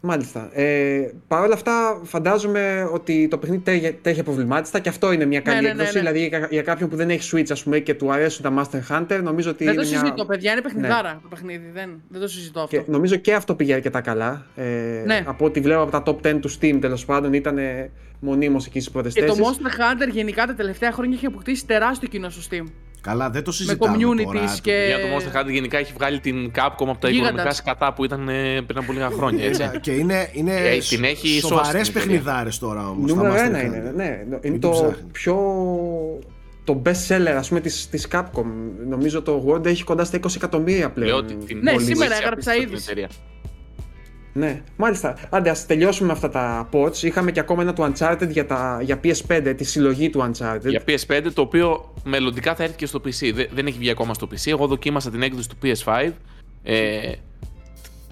Μάλιστα. Ε, Παρ' όλα αυτά, φαντάζομαι ότι το παιχνίδι τρέχει- τρέχει προβλημάτιστα και αυτό είναι μια καλή ναι, ναι, έκδοση. ναι. Δηλαδή, για, για κάποιον που δεν έχει Switch, ας πούμε, και του αρέσουν τα Master Hunter, νομίζω ότι Δεν είναι το μια... συζητώ, παιδιά, είναι παιχνιδάρα το παιχνίδι. Δεν, δεν το συζητώ αυτό. Και νομίζω και αυτό πήγε αρκετά καλά. Ε, Ναι. Από ό,τι βλέπω από τα top 10 του Steam, τέλος πάντων, ήταν μονίμως εκεί στις πρώτε Και το θέσει. Monster Hunter γενικά τα τελευταία χρόνια έχει αποκτήσει τεράστιο κοινό στο Steam. Καλά, δεν το συζητάμε communities τώρα. και- Για το Monster Hunter γενικά έχει βγάλει την Capcom από τα Γίγαντας. οικονομικά σκατά που ήταν ε, πριν από λίγα χρόνια, έτσι. Ε, και είναι, είναι Ε, την έχει σώσει σοβαρές την εταιρεία. παιχνιδάρες τώρα όμως. Νούμερο τα Master ένα Hunter. είναι. Ναι, είναι Μην το το ψάχνεις. πιο. το best seller, ας πούμε, της, της Capcom. Νομίζω το World έχει κοντά στα 20 εκατομμύρια πλέον. Λέω ότι την Ναι, πωλήσει σήμερα απίστευτα έγραψα την είδηση. Εταιρεία. Ναι, μάλιστα. Άντε, ας τελειώσουμε με αυτά τα ports. Είχαμε και ακόμα ένα του Uncharted για, τα, για PS5, τη συλλογή του Uncharted. Για PS5, το οποίο μελλοντικά θα έρθει και στο PC. Δε- Δεν έχει βγει ακόμα στο PC. Εγώ δοκίμασα την έκδοση του PS5, ε,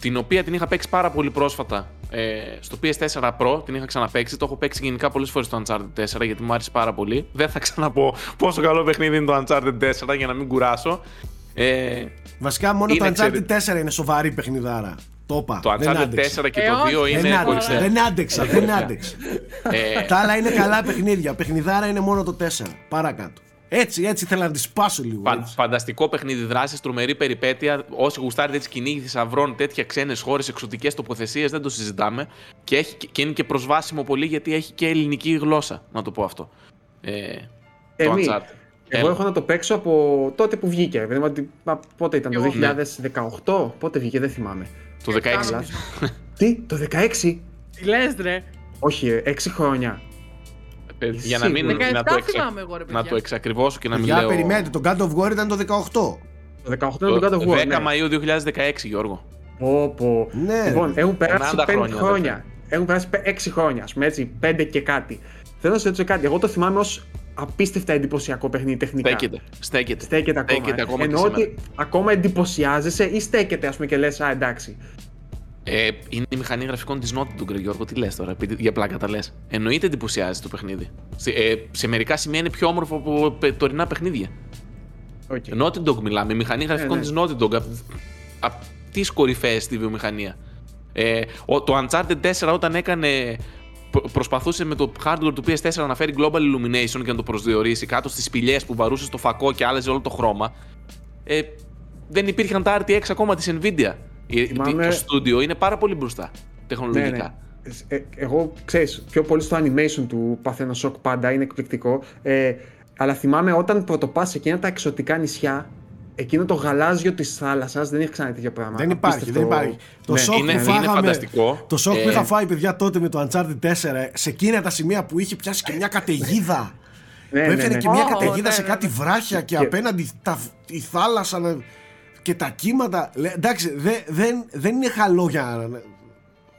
την οποία την είχα παίξει πάρα πολύ πρόσφατα ε, στο PS4 Pro. Την είχα ξαναπαίξει. Το έχω παίξει γενικά πολλές φορές το Uncharted 4 γιατί μου άρεσε πάρα πολύ. Δεν θα ξαναπώ πόσο καλό παιχνίδι είναι το Uncharted 4 για να μην κουράσω. Ε, Βασικά μόνο Είναι το Uncharted εξαιρετικό. 4 είναι σοβαρή παιχνιδάρα. Το είπα. το δεν Uncharted άντεξα. 4 και Ε, το όχι. 2 Δεν είναι άντεξα, κορυφαία. δεν άντεξα, δεν άντεξα. Ε, Τα άλλα είναι καλά παιχνίδια. Παιχνιδάρα είναι μόνο το 4. Παρακάτω. Έτσι, έτσι θέλω να τη σπάσω λίγο. Φαν- έτσι. φανταστικό παιχνίδι δράσης, τρομερή περιπέτεια. Όσοι γουστάρετε έτσι κυνήγι θησαυρών, τέτοια ξένες χώρες, εξωτικές τοποθεσίες, δεν το συζητάμε. Και, έχει, και είναι και προσβάσιμο πολύ γιατί έχει και ελληνική γλώσσα, να το πω αυτό. Ε, το Εμείς. Uncharted. Εγώ Έλα. έχω να το παίξω από τότε που βγήκε. Δηλαδή, ότι- μα, πότε ήταν, το Εγώ, ναι. 2018, πότε βγήκε, δεν θυμάμαι. Το 16. Κάνω. Τι, το 16? Τι λες ρε. Όχι, 6 χρόνια. Ε, Για να μην 17 να το, εξα... θυμάμαι εγώ, ρε παιδιά. να το εξακριβώσω και να μην Για λέω. περιμένετε, το God of War ήταν το 18. Το 18 είναι το God of Το War. 10 ναι. Μαΐου 2016, Γιώργο. Πω, πω. Ναι. Λοιπόν, έχουν περάσει 90 5 χρόνια, χρόνια. Έχουν περάσει 6 χρόνια, ας πούμε έτσι, 5 και κάτι. Θέλω να σα ρωτήσω κάτι. Εγώ το θυμάμαι ως απίστευτα εντυπωσιακό παιχνίδι τεχνικά. Στέκεται. Στέκεται. Στέκεται ακόμα. Στέκεται ε. ακόμα και Εννοώ σήμερα. ότι ακόμα εντυπωσιάζεσαι ή στέκεται, ας πούμε, και λες, Α, εντάξει. Ε, είναι η μηχανή γραφικών της Naughty Dog, ρε Γιώργο. Τι λες τώρα, επειδή- για πλάκα τα λες. Εννοείται εντυπωσιάζει το παιχνίδι. Σε, ε, σε μερικά σημεία είναι πιο όμορφο από πε- τωρινά παιχνίδια. Okay. Naughty Dog μιλάμε, η μηχανή γραφικών ναι. της Naughty Dog, από απ τις κορυφαίες στη βιομηχανία. Ε, ο, το Uncharted 4 όταν έκανε προ- προσπαθούσε με το hardware του PS4 να φέρει global illumination και να το προσδιορίσει κάτω στις σπηλιές που βαρούσε στο φακό και άλλαζε όλο το χρώμα. Ε, δεν υπήρχαν τα RTX ακόμα της Nvidia. Η- Θυμάμαι- Το στούντιο είναι πάρα πολύ μπροστά Ναι, τεχνολογικά. ναι. Ε, εγώ, ξέρεις, πιο πολύ στο animation του παθαίνω σοκ πάντα, είναι εκπληκτικό. Ε, αλλά θυμάμαι όταν πρωτοπάς σε εκείνα τα εξωτικά νησιά, εκείνο το γαλάζιο της θάλασσας, δεν έχει ξανά τέτοιο πράγμα. Δεν υπάρχει, Απίστευτο. δεν υπάρχει. Το Ναι. σοκ Είναι- που είναι φάγαμε, φανταστικό. Το σοκ που Ε, είχα φάει παιδιά τότε με το Uncharted 4 σε εκείνα τα σημεία που είχε πιάσει και μια καταιγίδα. Ναι, που ναι, έφερε ναι. και μια Ω, καταιγίδα ναι, σε ναι, κάτι ναι. βράχια και, Και- απέναντι τα, η θάλασσα να- και τα κύματα. Λέ, εντάξει, δε- δεν, δεν είναι καλό για να-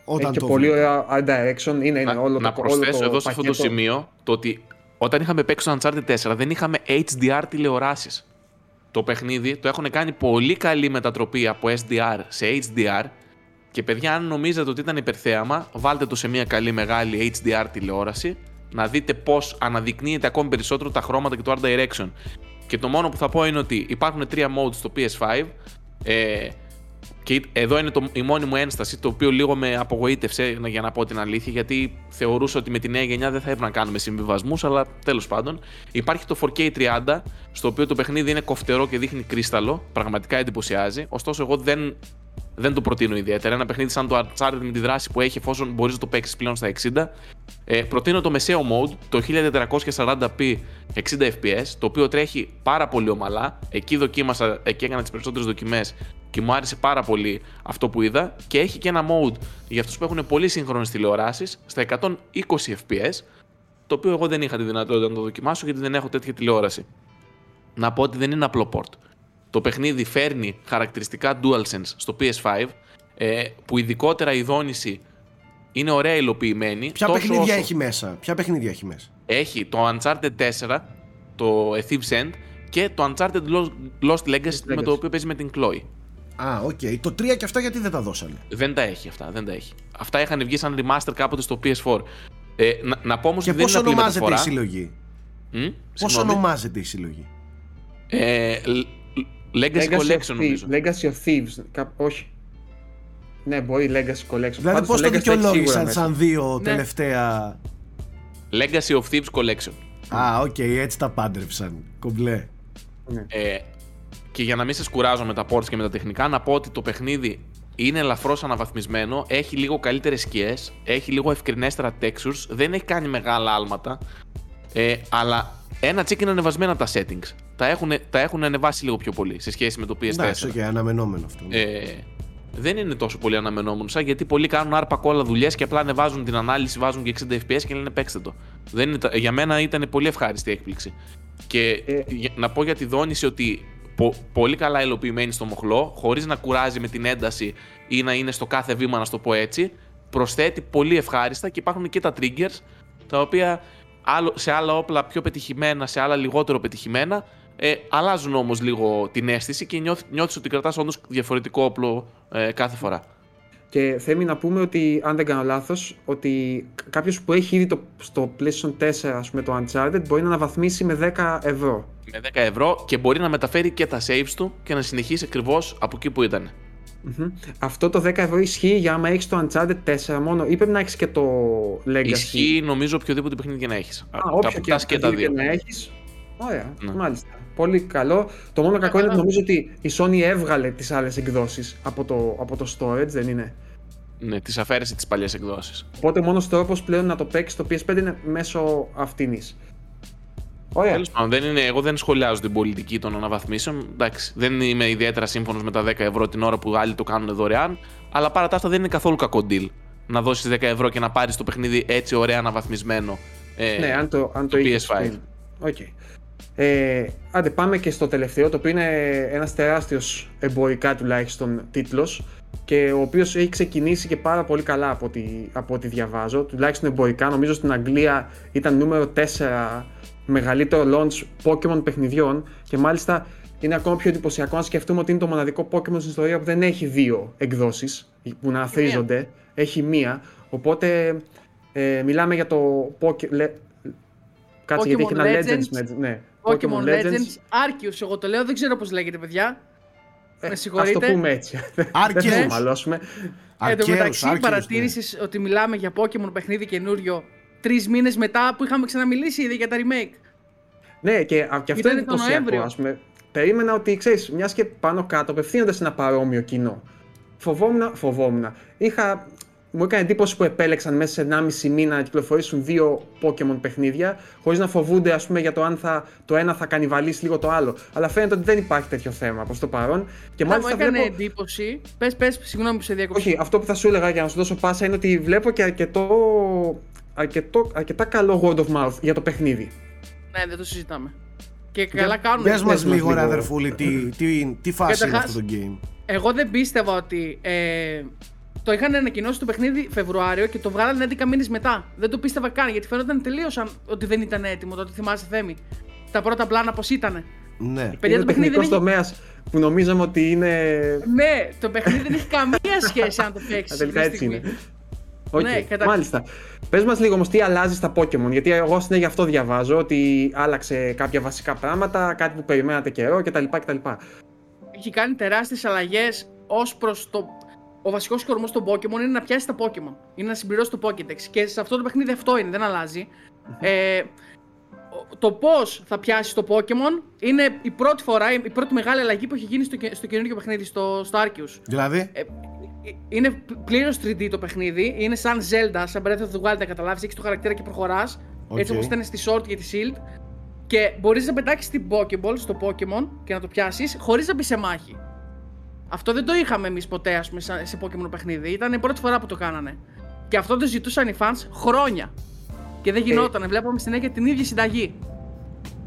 όταν Έχει και το πολύ βλέπω. ωραία art direction, είναι, είναι Να, όλο να το προσθέσω όλο εδώ σε αυτό το πακέτο. σημείο το ότι όταν είχαμε παίξει το Uncharted 4 δεν είχαμε HDR τηλεοράσεις. Το παιχνίδι το έχουν κάνει πολύ καλή μετατροπή από SDR σε HDR και παιδιά αν νομίζετε ότι ήταν υπερθέαμα βάλτε το σε μια καλή μεγάλη HDR τηλεόραση να δείτε πώς αναδεικνύεται ακόμη περισσότερο τα χρώματα και το art direction. Και το μόνο που θα πω είναι ότι υπάρχουν τρία modes στο PS5 ε, και εδώ είναι το, η μόνη μου ένσταση, το οποίο λίγο με απογοήτευσε, για να πω την αλήθεια, γιατί θεωρούσα ότι με τη νέα γενιά δεν θα έπρεπε να κάνουμε συμβιβασμούς, αλλά τέλος πάντων. Υπάρχει το 4K30, στο οποίο το παιχνίδι είναι κοφτερό και δείχνει κρίσταλο, πραγματικά εντυπωσιάζει. Ωστόσο, εγώ δεν, δεν το προτείνω ιδιαίτερα. Ένα παιχνίδι σαν το Uncharted με τη δράση που έχει, εφόσον μπορείς να το παίξεις πλέον στα 60. Ε, προτείνω το μεσαίο mode, το 1440p 60 fps, το οποίο τρέχει πάρα πολύ ομαλά. Εκεί δοκίμασα, εκεί έκανα τις περισσότερες δοκιμές και μου άρεσε πάρα πολύ αυτό που είδα. Και έχει και ένα mode για αυτούς που έχουν πολύ σύγχρονες τηλεοράσεις στα 120 fps, το οποίο εγώ δεν είχα τη δυνατότητα να το δοκιμάσω γιατί δεν έχω τέτοια τηλεόραση. Να πω ότι δεν είναι απλό port. Το παιχνίδι φέρνει χαρακτηριστικά DualSense στο PS5, ε, που ειδικότερα η δόνηση είναι ωραία υλοποιημένη. Ποια τόσο παιχνίδια όσο έχει μέσα; Ποια παιχνίδια έχει μέσα; Έχει το Uncharted 4, το A Thief's End και το Uncharted Lost, Lost Legacy, με Legacy. το οποίο παίζει με την Chloe. Α, οκ. Το 3 και αυτά γιατί δεν τα δώσανε; Δεν τα έχει αυτά, δεν τα έχει. Αυτά είχαν βγει σαν remaster κάποτε στο PS4. Ε, να, να πω όμως Και ότι δεν πώς είναι απλή ονομάζεται η μεταφορά. συλλογή; Μμ, Πώς συγγνώμη. ονομάζεται η συλλογή; Ε, L- Legacy, of Collection Thieves- νομίζω. Legacy of Thieves. Κα- όχι. Ναι, μπορεί Legacy Collection. Δηλαδή Πάντως πώς το Legacy έχει σίγουρα δικαιολόγησαν μέσα. σαν δύο Ναι. τελευταία. Legacy of Thieves Collection. Α, οκ, έτσι τα πάντρεψαν. Κομπλέ. Ναι. Ε, και για να μην σας κουράζω με τα ports και με τα τεχνικά, να πω ότι το παιχνίδι είναι ελαφρώς αναβαθμισμένο, έχει λίγο καλύτερες σκιές, έχει λίγο ευκρινέστερα textures, δεν έχει κάνει μεγάλα άλματα. Ε, αλλά ένα τσικ είναι ανεβασμένα τα settings. Τα έχουν, τα έχουν ανεβάσει λίγο πιο πολύ σε σχέση με το PS4. Εντάξει, οκ, αναμενόμενο αυτό. ναι. Ε, δεν είναι τόσο πολύ αναμενόμενο σαν γιατί πολλοί κάνουν άρπα κόλλα δουλειές και απλά ανεβάζουν την ανάλυση, βάζουν και 60 FPS και λένε παίξτε το. Δεν είναι, τα- για μένα ήταν πολύ ευχάριστη η έκπληξη. Και Ε. για- να πω για τη δόνηση ότι πο- πολύ καλά υλοποιημένη στο μοχλό, χωρίς να κουράζει με την ένταση ή να είναι στο κάθε βήμα, να στο πω έτσι, προσθέτει πολύ ευχάριστα και υπάρχουν και τα triggers τα οποία άλλο, σε άλλα όπλα πιο πετυχημένα, σε άλλα λιγότερο πετυχημένα, ε, αλλάζουν όμως λίγο την αίσθηση και νιώθ, νιώθεις ότι κρατάς όντως διαφορετικό όπλο ε, κάθε φορά. Και θέλει να πούμε ότι, αν δεν κάνω λάθος, ότι κάποιος που έχει ήδη το, στο PlayStation 4 ας πούμε, το Uncharted μπορεί να αναβαθμίσει με 10 ευρώ. Με 10 ευρώ και μπορεί να μεταφέρει και τα saves του και να συνεχίσει ακριβώς από εκεί που ήταν. Μμμ. Αυτό το 10 ευρώ ισχύει για άμα έχεις το Uncharted 4 μόνο ή πρέπει να έχεις και το Legacy; Ισχύει νομίζω οποιοδήποτε παιχνίδι και να έχεις. Α, όποιο και, και, και τα δύο. να έχεις. Ωραία, Ναι. μάλιστα. Πολύ καλό. Το μόνο κακό είναι ότι καλά. νομίζω ότι η Sony έβγαλε τις άλλες εκδόσεις από το, από το storage, δεν είναι; Ναι, τη αφαίρεσε τις παλιές εκδόσεις. Οπότε μόνος τρόπος πλέον να το παίξεις το PS5 είναι μέσω αυτήν. Ωραία. Τέλος πάντων, δεν είναι, εγώ δεν σχολιάζω την πολιτική των αναβαθμίσεων. Εντάξει, δεν είμαι ιδιαίτερα σύμφωνος με τα 10 ευρώ την ώρα που άλλοι το κάνουν δωρεάν. Αλλά παρά τα αυτά δεν είναι καθόλου κακό deal. Να δώσεις 10 ευρώ και να πάρεις το παιχνίδι έτσι ωραία αναβαθμισμένο. Ε, Ναι, αν το, αν το, το είχες PS5. πριν. Οκ. Ε, άντε πάμε και στο τελευταίο, το οποίο είναι ένας τεράστιος εμπορικά τουλάχιστον τίτλος και ο οποίος έχει ξεκινήσει και πάρα πολύ καλά από ό,τι, από ό,τι διαβάζω, τουλάχιστον εμπορικά. Νομίζω στην Αγγλία ήταν νούμερο 4 μεγαλύτερο launch Pokemon παιχνιδιών και μάλιστα είναι ακόμα πιο εντυπωσιακό να σκεφτούμε ότι είναι το μοναδικό Pokemon στην ιστορία που δεν έχει δύο εκδόσεις που να αθρίζονται, έχει μία. Οπότε ε, μιλάμε για το Poke... λε- Κάτσε γιατί έχει Pokemon ένα Legends. Legends. με- ναι. Pokemon Legends. Arceus, εγώ το λέω, δεν ξέρω πώς λέγεται, παιδιά. Ε, Με ας συγχωρείτε. το πούμε έτσι. Δεν Άρκες. θα το μαλώσουμε. Εν τω Αρκαίους, μεταξύ, άρκερους, παρατήρησες ότι μιλάμε για Pokémon παιχνίδι καινούριο τρεις μήνες μετά που είχαμε ξαναμιλήσει ήδη για τα remake. Ναι, και, α, και αυτό Ήτανε είναι το εντυπωσιακό. Νοέμβριο. Ας πούμε, περίμενα ότι ξέρεις, μιας και πάνω κάτω απευθύνονται σε ένα παρόμοιο κοινό. Φοβόμουν, φοβόμουν. Είχα, μου έκανε εντύπωση που επέλεξαν μέσα σε 1,5 μήνα να κυκλοφορήσουν δύο Pokémon παιχνίδια, χωρίς να φοβούνται ας πούμε, για το αν θα, το ένα θα κανιβαλίσει λίγο το άλλο. Αλλά φαίνεται ότι δεν υπάρχει τέτοιο θέμα προς το παρόν. Και Αλλά μου μάλιστα έκανε βλέπω. εντύπωση. Πες, πες, συγγνώμη που σε διακόψα. Όχι, αυτό που θα σου έλεγα για να σου δώσω πάσα είναι ότι βλέπω και αρκετό, αρκετό, αρκετά καλό word of mouth για το παιχνίδι. Ναι, δεν το συζητάμε. Και καλά κάνουν. Πες μας μας λίγο ρε λίγο. αδερφούλη, τι, τι, τι φάση είναι Καταρχάς- αυτό το game. Εγώ δεν πίστευα ότι. Ε, το είχαν ανακοινώσει το παιχνίδι Φεβρουάριο και το βγάλανε 11 μήνες μετά. Δεν το πίστευα καν γιατί φαίνονταν τελείως ότι δεν ήταν έτοιμο. Το ότι θυμάσαι Θέμη. Τα πρώτα πλάνα πώς ήταν. Ναι. Παιδιά, είναι το παιχνίδι δεν τεχνικό έχει... τομέας που νομίζαμε ότι είναι. Ναι, το παιχνίδι δεν έχει καμία σχέση αν το παίξεις. Α, τελικά έτσι είναι. Οκ, Ναι, κατα- μάλιστα. Πες μας λίγο όμως τι αλλάζει στα Pokemon, γιατί εγώ συνέχεια αυτό διαβάζω, ότι άλλαξε κάποια βασικά πράγματα, κάτι που περιμένατε καιρό κτλ. κτλ. Έχει κάνει τεράστιες αλλαγές ως προς το. Ο βασικός κορμός των Pokémon είναι να πιάσει τα Pokémon. Είναι να συμπληρώσει το Pokédex. Και σε αυτό το παιχνίδι αυτό είναι, δεν αλλάζει. Ε, ο- το πώς θα πιάσει το Pokémon είναι η πρώτη φορά, η πρώτη μεγάλη αλλαγή που έχει γίνει στο, και- στο καινούργιο παιχνίδι, στο, στο Arceus. Δηλαδή, Ε, είναι πλήρως 3D το παιχνίδι. Είναι σαν Zelda, σαν Breath of the Wild, να καταλάβεις. Έχεις το χαρακτήρα και προχωράς. Έτσι Οκ. όπως ήταν στη Sword και τη Shield. Και μπορείς να πετάξεις την Pokéball στο Pokémon και να το πιάσεις χωρίς να μπει σε μάχη. Αυτό δεν το είχαμε εμείς ποτέ, ας πούμε, σαν- σε Pokémon παιχνίδι. Ήταν η πρώτη φορά που το κάνανε. Και αυτό το ζητούσαν οι fans χρόνια. Και δεν γινόταν. Βλέπαμε συνέχεια την ίδια συνταγή.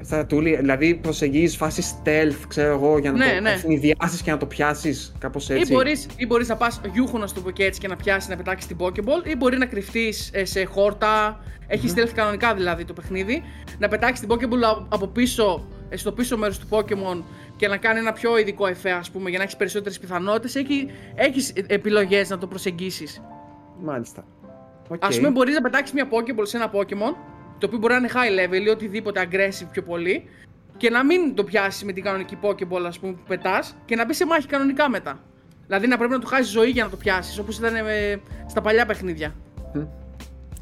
Στα τούλι, δηλαδή προσεγγίζεις φάση stealth, ξέρω εγώ, για να Ναι, το ναι. αιφνιδιάσεις και να το πιάσεις, κάπως έτσι. Ή μπορεί ή μπορείς να πας γιούχο, να σου το πω και έτσι, και να πιάσεις να πετάξεις την Pokéball, ή μπορεί να κρυφτείς σε χόρτα. Έχεις stealth κανονικά δηλαδή το παιχνίδι. Να πετάξεις την Pokéball α- από πίσω, ε, στο πίσω μέρος του Pokémon και να κάνει ένα πιο ειδικό εφέ, ας πούμε, για να έχεις περισσότερες πιθανότητες. Έχει έχεις επιλογές να το προσεγγίσεις. Μάλιστα. Οκ. Ας πούμε, μπορείς να πετάξεις μια Pokéball σε ένα Pokémon, το οποίο μπορεί να είναι high level ή οτιδήποτε aggressive πιο πολύ, και να μην το πιάσεις με την κανονική Pokéball, ας πούμε, που πετάς, και να μπεις σε μάχη κανονικά μετά. Δηλαδή να πρέπει να του χάσεις ζωή για να το πιάσεις, όπως ήταν ε, στα παλιά παιχνίδια.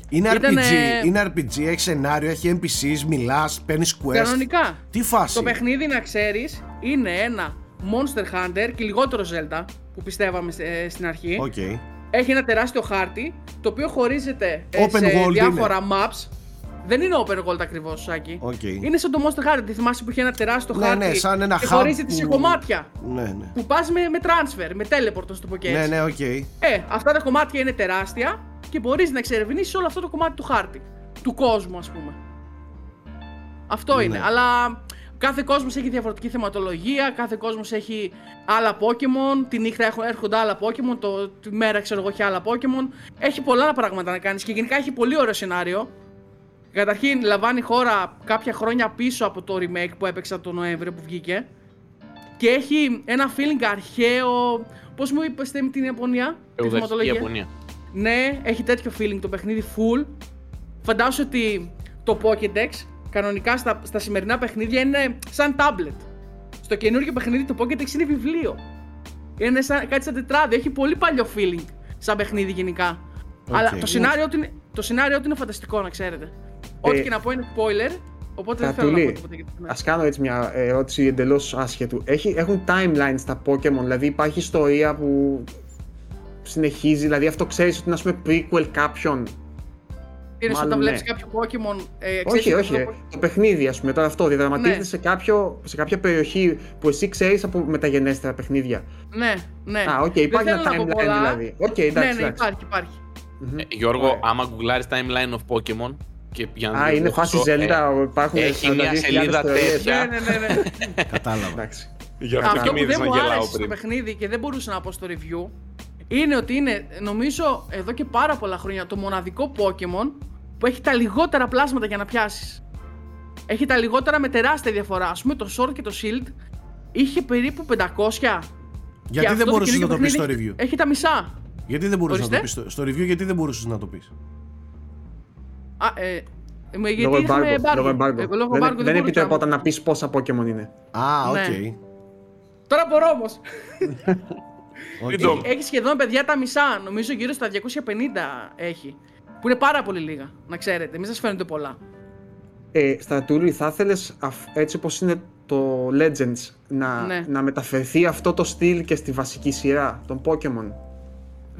Είναι Ήτανε- RPG, είναι RPG, έχει σενάριο, έχει NPCs, μιλάς, παίρνεις quest. Κανονικά. Τι φάση; Το παιχνίδι, να ξέρεις, είναι ένα Monster Hunter και λιγότερο Zelda, που πιστεύαμε ε, στην αρχή. Οκ. Έχει ένα τεράστιο χάρτη, το οποίο χωρίζεται ε, Open σε world διάφορα maps. Δεν είναι open world ακριβώς, Σάκη. Οκ. Είναι σαν το Monster Hunter. Τη θυμάσαι που είχε ένα τεράστιο Ναι, χάρτη ναι, σαν ένα και hub χωρίζεται σε που- κομμάτια. Ναι, ναι. Που πας με, με transfer, με teleport, να σου το πω και Ναι, έτσι. ναι, οκ. Ε, αυτά τα κομμάτια είναι τεράστια και μπορείς να εξερευνήσεις όλο αυτό το κομμάτι του χάρτη. Του κόσμου, ας πούμε. Αυτό Ναι. είναι. Αλλά κάθε κόσμος έχει διαφορετική θεματολογία, κάθε κόσμος έχει άλλα Pokémon. Τη νύχτα έχουν, έρχονται άλλα Pokémon, το, τη μέρα ξέρω εγώ έχει άλλα Pokémon. Έχει πολλά πράγματα να κάνεις και γενικά έχει πολύ ωραίο σενάριο. Καταρχήν λαμβάνει χώρα κάποια χρόνια πίσω από το remake που έπαιξα το Νοέμβριο που βγήκε. Και έχει ένα feeling αρχαίο. Πώς μου είπες με την Ιαπωνία, τη Εουδαρχική θεματολογία. Ιαπωνία. Ναι, έχει τέτοιο feeling το παιχνίδι full. Φαντάσου ότι το Pokédex κανονικά στα, στα σημερινά παιχνίδια είναι σαν tablet. Στο καινούργιο παιχνίδι το Pokédex είναι βιβλίο. Είναι σαν, κάτι σαν τετράδιο, έχει πολύ παλιό feeling σαν παιχνίδι γενικά. Αλλά το σενάριο, του είναι, το σενάριο του είναι φανταστικό να ξέρετε. Ό,τι και να πω είναι spoiler, οπότε δεν θέλω να πω Κατουλή, τίποτα για το σενάριο. ας κάνω έτσι μια ερώτηση εντελώς άσχετου. Έχει, έχουν timeline στα Pokemon, δηλαδή υπάρχει ιστορία που συνεχίζει, δηλαδή αυτό ξέρεις ότι είναι ας πούμε prequel κάποιον. Είναι σαν μάλλον όταν βλέπεις ναι. κάποιο Pokémon. Ε, ξέρεις όχι, ότι όχι, το- ε, το παιχνίδι ας πούμε, τώρα αυτό διαδραματίζεται Ναι. σε, κάποιο, σε κάποια περιοχή που εσύ ξέρεις από μεταγενέστερα παιχνίδια. Ναι, ναι. Α, οκ, Δεν υπάρχει θέλω ένα να πω timeline πολλά. δηλαδή. Οκ, εντάξει, ναι, ναι, εντάξει. υπάρχει, υπάρχει. Ε, Γιώργο, Ωραία. άμα γκουγκλάρεις timeline of Pokemon και για να Α, δεις είναι το φάση ποσό, ε, Zelda, υπάρχουν έχει μια 42.000 σελίδα ιστορίες. τέτοια. Ναι, ναι, ναι. ναι. Κατάλαβα. Εντάξει. Γι' αυτό Αυτό και που με είδες δεν να μου γελάω άρεσε στο πριν. παιχνίδι και δεν μπορούσα να πω στο review είναι ότι είναι, νομίζω, εδώ και πάρα πολλά χρόνια το μοναδικό Pokemon που έχει τα λιγότερα πλάσματα για να πιάσεις. Έχει τα λιγότερα με τεράστια διαφορά. Α πούμε, το Sword και το Shield είχε περίπου 500. Και Γιατί αυτό δεν το μπορούσες να καινούργιο το πεις στο παιχνίδι review; Έχει τα μισά. Γιατί δεν μπορούσες να το Ορίστε. πεις στο, στο review, γιατί δεν μπορούσες να το πεις; Α, ε, με, γιατί Λόγω είχαμε embargo. embargo. Λόγω embargo. Ε, λόγω Δεν, embargo δεν μπορούσα να- επιτρεπόταν να πεις πόσα Pokemon είναι. Α, οκ. Ναι. Τώρα μπορώ όμως. Οκ. Τι το- Έχει σχεδόν παιδιά τα μισά. Νομίζω γύρω στα 250 έχει. Που είναι πάρα πολύ λίγα, να ξέρετε. Μην σας φαίνονται πολλά. Ε, στα Τούρι θα ήθελες έτσι όπως είναι το Legends να, Ναι. να μεταφερθεί αυτό το στυλ και στη βασική σειρά των Pokemon.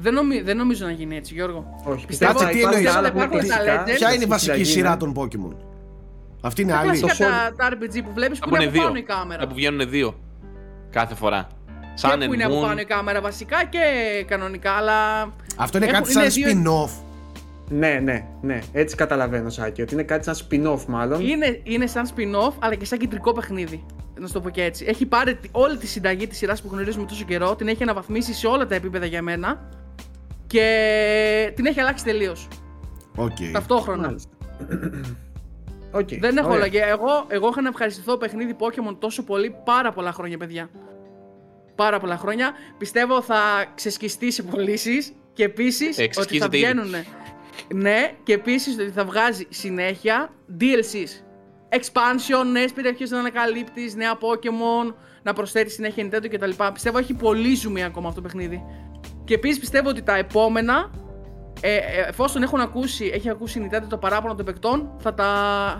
Δεν, νομι- δεν νομίζω να γίνει έτσι, Γιώργο. Όχι, Πιστεύω Κάτσε, ότι τι υπάρχουν εννοείς; άλλα που είναι Υπάρχουν τα κλασικά, Legends. Ποια είναι η στη βασική συνταγή, σειρά ναι. των Pokemon. Αυτή είναι Τα άλλη. κλασικά Το τα, τα RPG που βλέπεις Τα που που είναι είναι από πάνω δύο. η κάμερα. Τα που βγαίνουν δύο. Κάθε φορά. Σαν και που είναι από πάνω η κάμερα βασικά και κανονικά, αλλά. Αυτό είναι Έχουν- κάτι σαν είναι δύο- spin-off. Ναι, ναι, ναι. Έτσι καταλαβαίνω, Σάκη. Ότι είναι κάτι σαν spin-off μάλλον. Είναι, είναι σαν spin-off, αλλά και σαν κεντρικό παιχνίδι. Να σου το πω και έτσι. Έχει πάρει τη- όλη τη συνταγή της σειράς που γνωρίζουμε τόσο καιρό, την έχει αναβαθμίσει σε όλα τα επίπεδα για μένα και την έχει αλλάξει τελείως. Οκ. Ταυτόχρονα. Μάλιστα. Οκ, Δεν έχω ωραία. λόγια. Εγώ, εγώ είχα να ευχαριστηθώ παιχνίδι Pokemon τόσο πολύ πάρα πολλά χρόνια, παιδιά. Πάρα πολλά χρόνια. Πιστεύω θα ξεσκιστεί σε πωλήσεις και επίσης ότι θα Ξεσκίζεται ήδη. βγαίνουν. Ναι, και επίσης ότι θα βγάζει συνέχεια DLCs. Expansion, νέες περιοχές να ανακαλύπτει, νέα Pokemon, να προσθέτει συνέχεια Nintendo κτλ. Πιστεύω έχει πολύ ζουμί ακόμα αυτό το παιχνίδι. Και επίσης πιστεύω ότι τα επόμενα, ε, ε, εφόσον έχουν ακούσει, έχει ακούσει η Nintendo το παράπονο των παικτών, θα τα,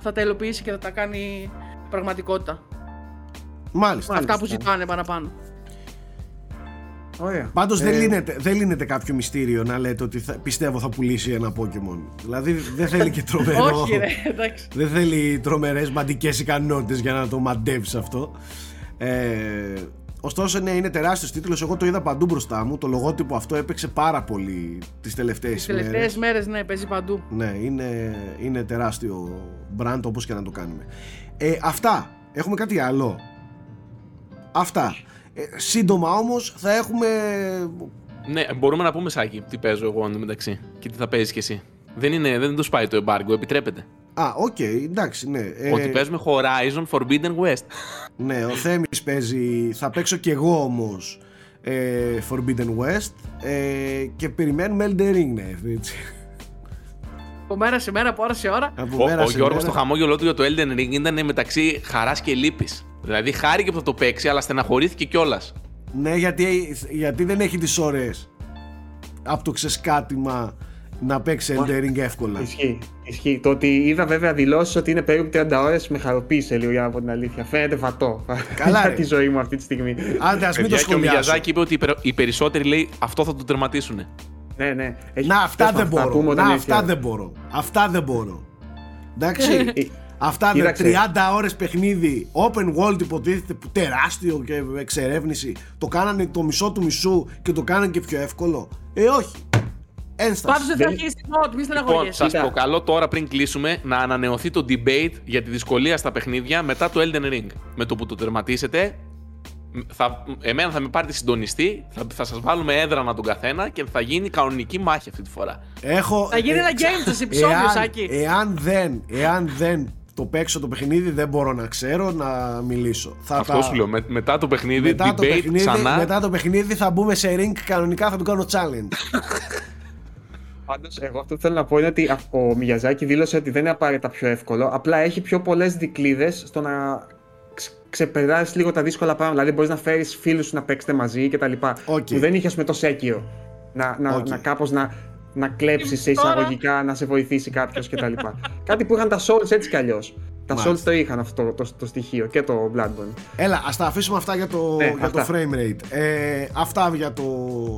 θα τα υλοποιήσει και θα τα κάνει πραγματικότητα. Μάλιστα. Μάλιστα. Αυτά που ζητάνε παραπάνω. Ωραία. Πάντως δεν, Ε, λύνεται, δεν λύνεται κάποιο μυστήριο να λέτε ότι θα, πιστεύω θα πουλήσει ένα Pokemon. Δηλαδή δεν θέλει και τρομερό. Όχι, ρε, εντάξει. Δεν θέλει τρομερές μαντικές ικανότητες για να το μαντεύσει αυτό. Ε, ωστόσο, ναι, είναι τεράστιος τίτλος. Εγώ το είδα παντού μπροστά μου. Το λογότυπο αυτό έπαιξε πάρα πολύ τις τελευταίες Τις ημέρε. τελευταίες μέρες, ναι, παίζει παντού. Ναι, είναι, είναι τεράστιο brand όπως και να το κάνουμε. Ε, αυτά. Έχουμε κάτι άλλο. Αυτά. Ε, σύντομα όμως θα έχουμε... Ναι, μπορούμε να πούμε Σάκη τι παίζω εγώ μεταξύ και τι θα παίζεις κι εσύ. Δεν, είναι, δεν τους πάει το embargo, επιτρέπεται. Α, οκ, εντάξει, ναι. Ε, Ότι παίζουμε Horizon Forbidden West. Ναι, ο Θέμης παίζει... Θα παίξω κι εγώ όμως ε, Forbidden West ε, και περιμένουμε Elden Ring, ναι, έτσι. Από μέρα σε μέρα, από ώρα σε ώρα. Από Ο, μέρα ο σε Γιώργος μέρα. το χαμόγελό του για το Elden Ring ήταν μεταξύ χαράς και λύπης. Δηλαδή χάρηκε που θα το παίξει, αλλά στεναχωρήθηκε κιόλας. Ναι, γιατί, γιατί δεν έχει τις ώρες από το ξεσκάτημα να παίξει Elden Ring εύκολα. Ισχύει, ισχύει. Το ότι είδα βέβαια δηλώσεις ότι είναι περίπου 30 ώρες με χαροποίησε λίγο για να πω την αλήθεια. Φαίνεται βατό. Καλά, Για ρε. τη ζωή μου αυτή τη στιγμή. Άντε, ας μην το και ο σχολιάσω. Μιαζάκη είπε ότι οι περι- οι περισσότεροι λέει αυτό θα το τερματίσουν. ναι, ναι. Έχει- Να, αυτά θα- δεν θα μπορώ. πούμε όταν Να, έρθει η αυτά ώρα. δεν μπορώ. Αυτά δεν μπορώ. Εντάξει. Ε, αυτά δεν. κοίταξε. 30 ώρες παιχνίδι, open world υποτίθεται, που τεράστιο και εξερεύνηση. Το κάνανε το μισό του μισού και το κάνανε και πιο εύκολο. Ε, όχι. Ένσταση. Πάντως δεν θα Δεν- αρχίσει μόνο, μη Λοιπόν, στεναχωριέσαι. σας Κοίτα. προκαλώ τώρα πριν κλείσουμε να ανανεωθεί το debate για τη δυσκολία στα παιχνίδια μετά το Elden Ring. Με το που το τερματίσετε, θα, εμένα θα με πάρετε συντονιστή, θα, θα σας βάλουμε έδρανα τον καθένα και θα γίνει κανονική μάχη αυτή τη φορά. Έχω, Θα γίνει ένα game σας επεισόδιο, εάν, Σάκη. Εάν δεν, εάν δεν το παίξω το παιχνίδι, δεν μπορώ να ξέρω να μιλήσω. Θα Αυτό τα- σου λέω. Με- μετά το παιχνίδι, Μετά debate το, παιχνίδι, ξανά. μετά το παιχνίδι θα μπούμε σε ring κανονικά θα του κάνω challenge. Πάντως, εγώ αυτό που θέλω να πω είναι ότι α- ο Μιαζάκη δήλωσε ότι δεν είναι απαραίτητα πιο εύκολο. Απλά έχει πιο πολλές δικλείδες στο να ξ- ξεπεράσεις λίγο τα δύσκολα πράγματα. Δηλαδή, μπορείς να φέρεις φίλους σου να παίξετε μαζί κτλ. Οκ. Που δεν είχε με το Sekiro. Να, να, Οκ. να κάπως να, να κλέψεις σε Τώρα- εισαγωγικά, να σε βοηθήσει κάποιος κτλ. Κάτι που είχαν τα Souls έτσι κι αλλιώς. Τα Μάλιστα. Souls το είχαν αυτό το, το, το στοιχείο και το Bloodborne. Έλα, ας τα αφήσουμε αυτά για το, Ναι, για το αυτά. frame rate. Ε, αυτά για το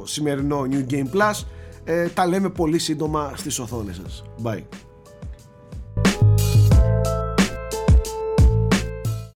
σημερινό New Game Plus. Ε, τα λέμε πολύ σύντομα στις οθόνες σας. Bye.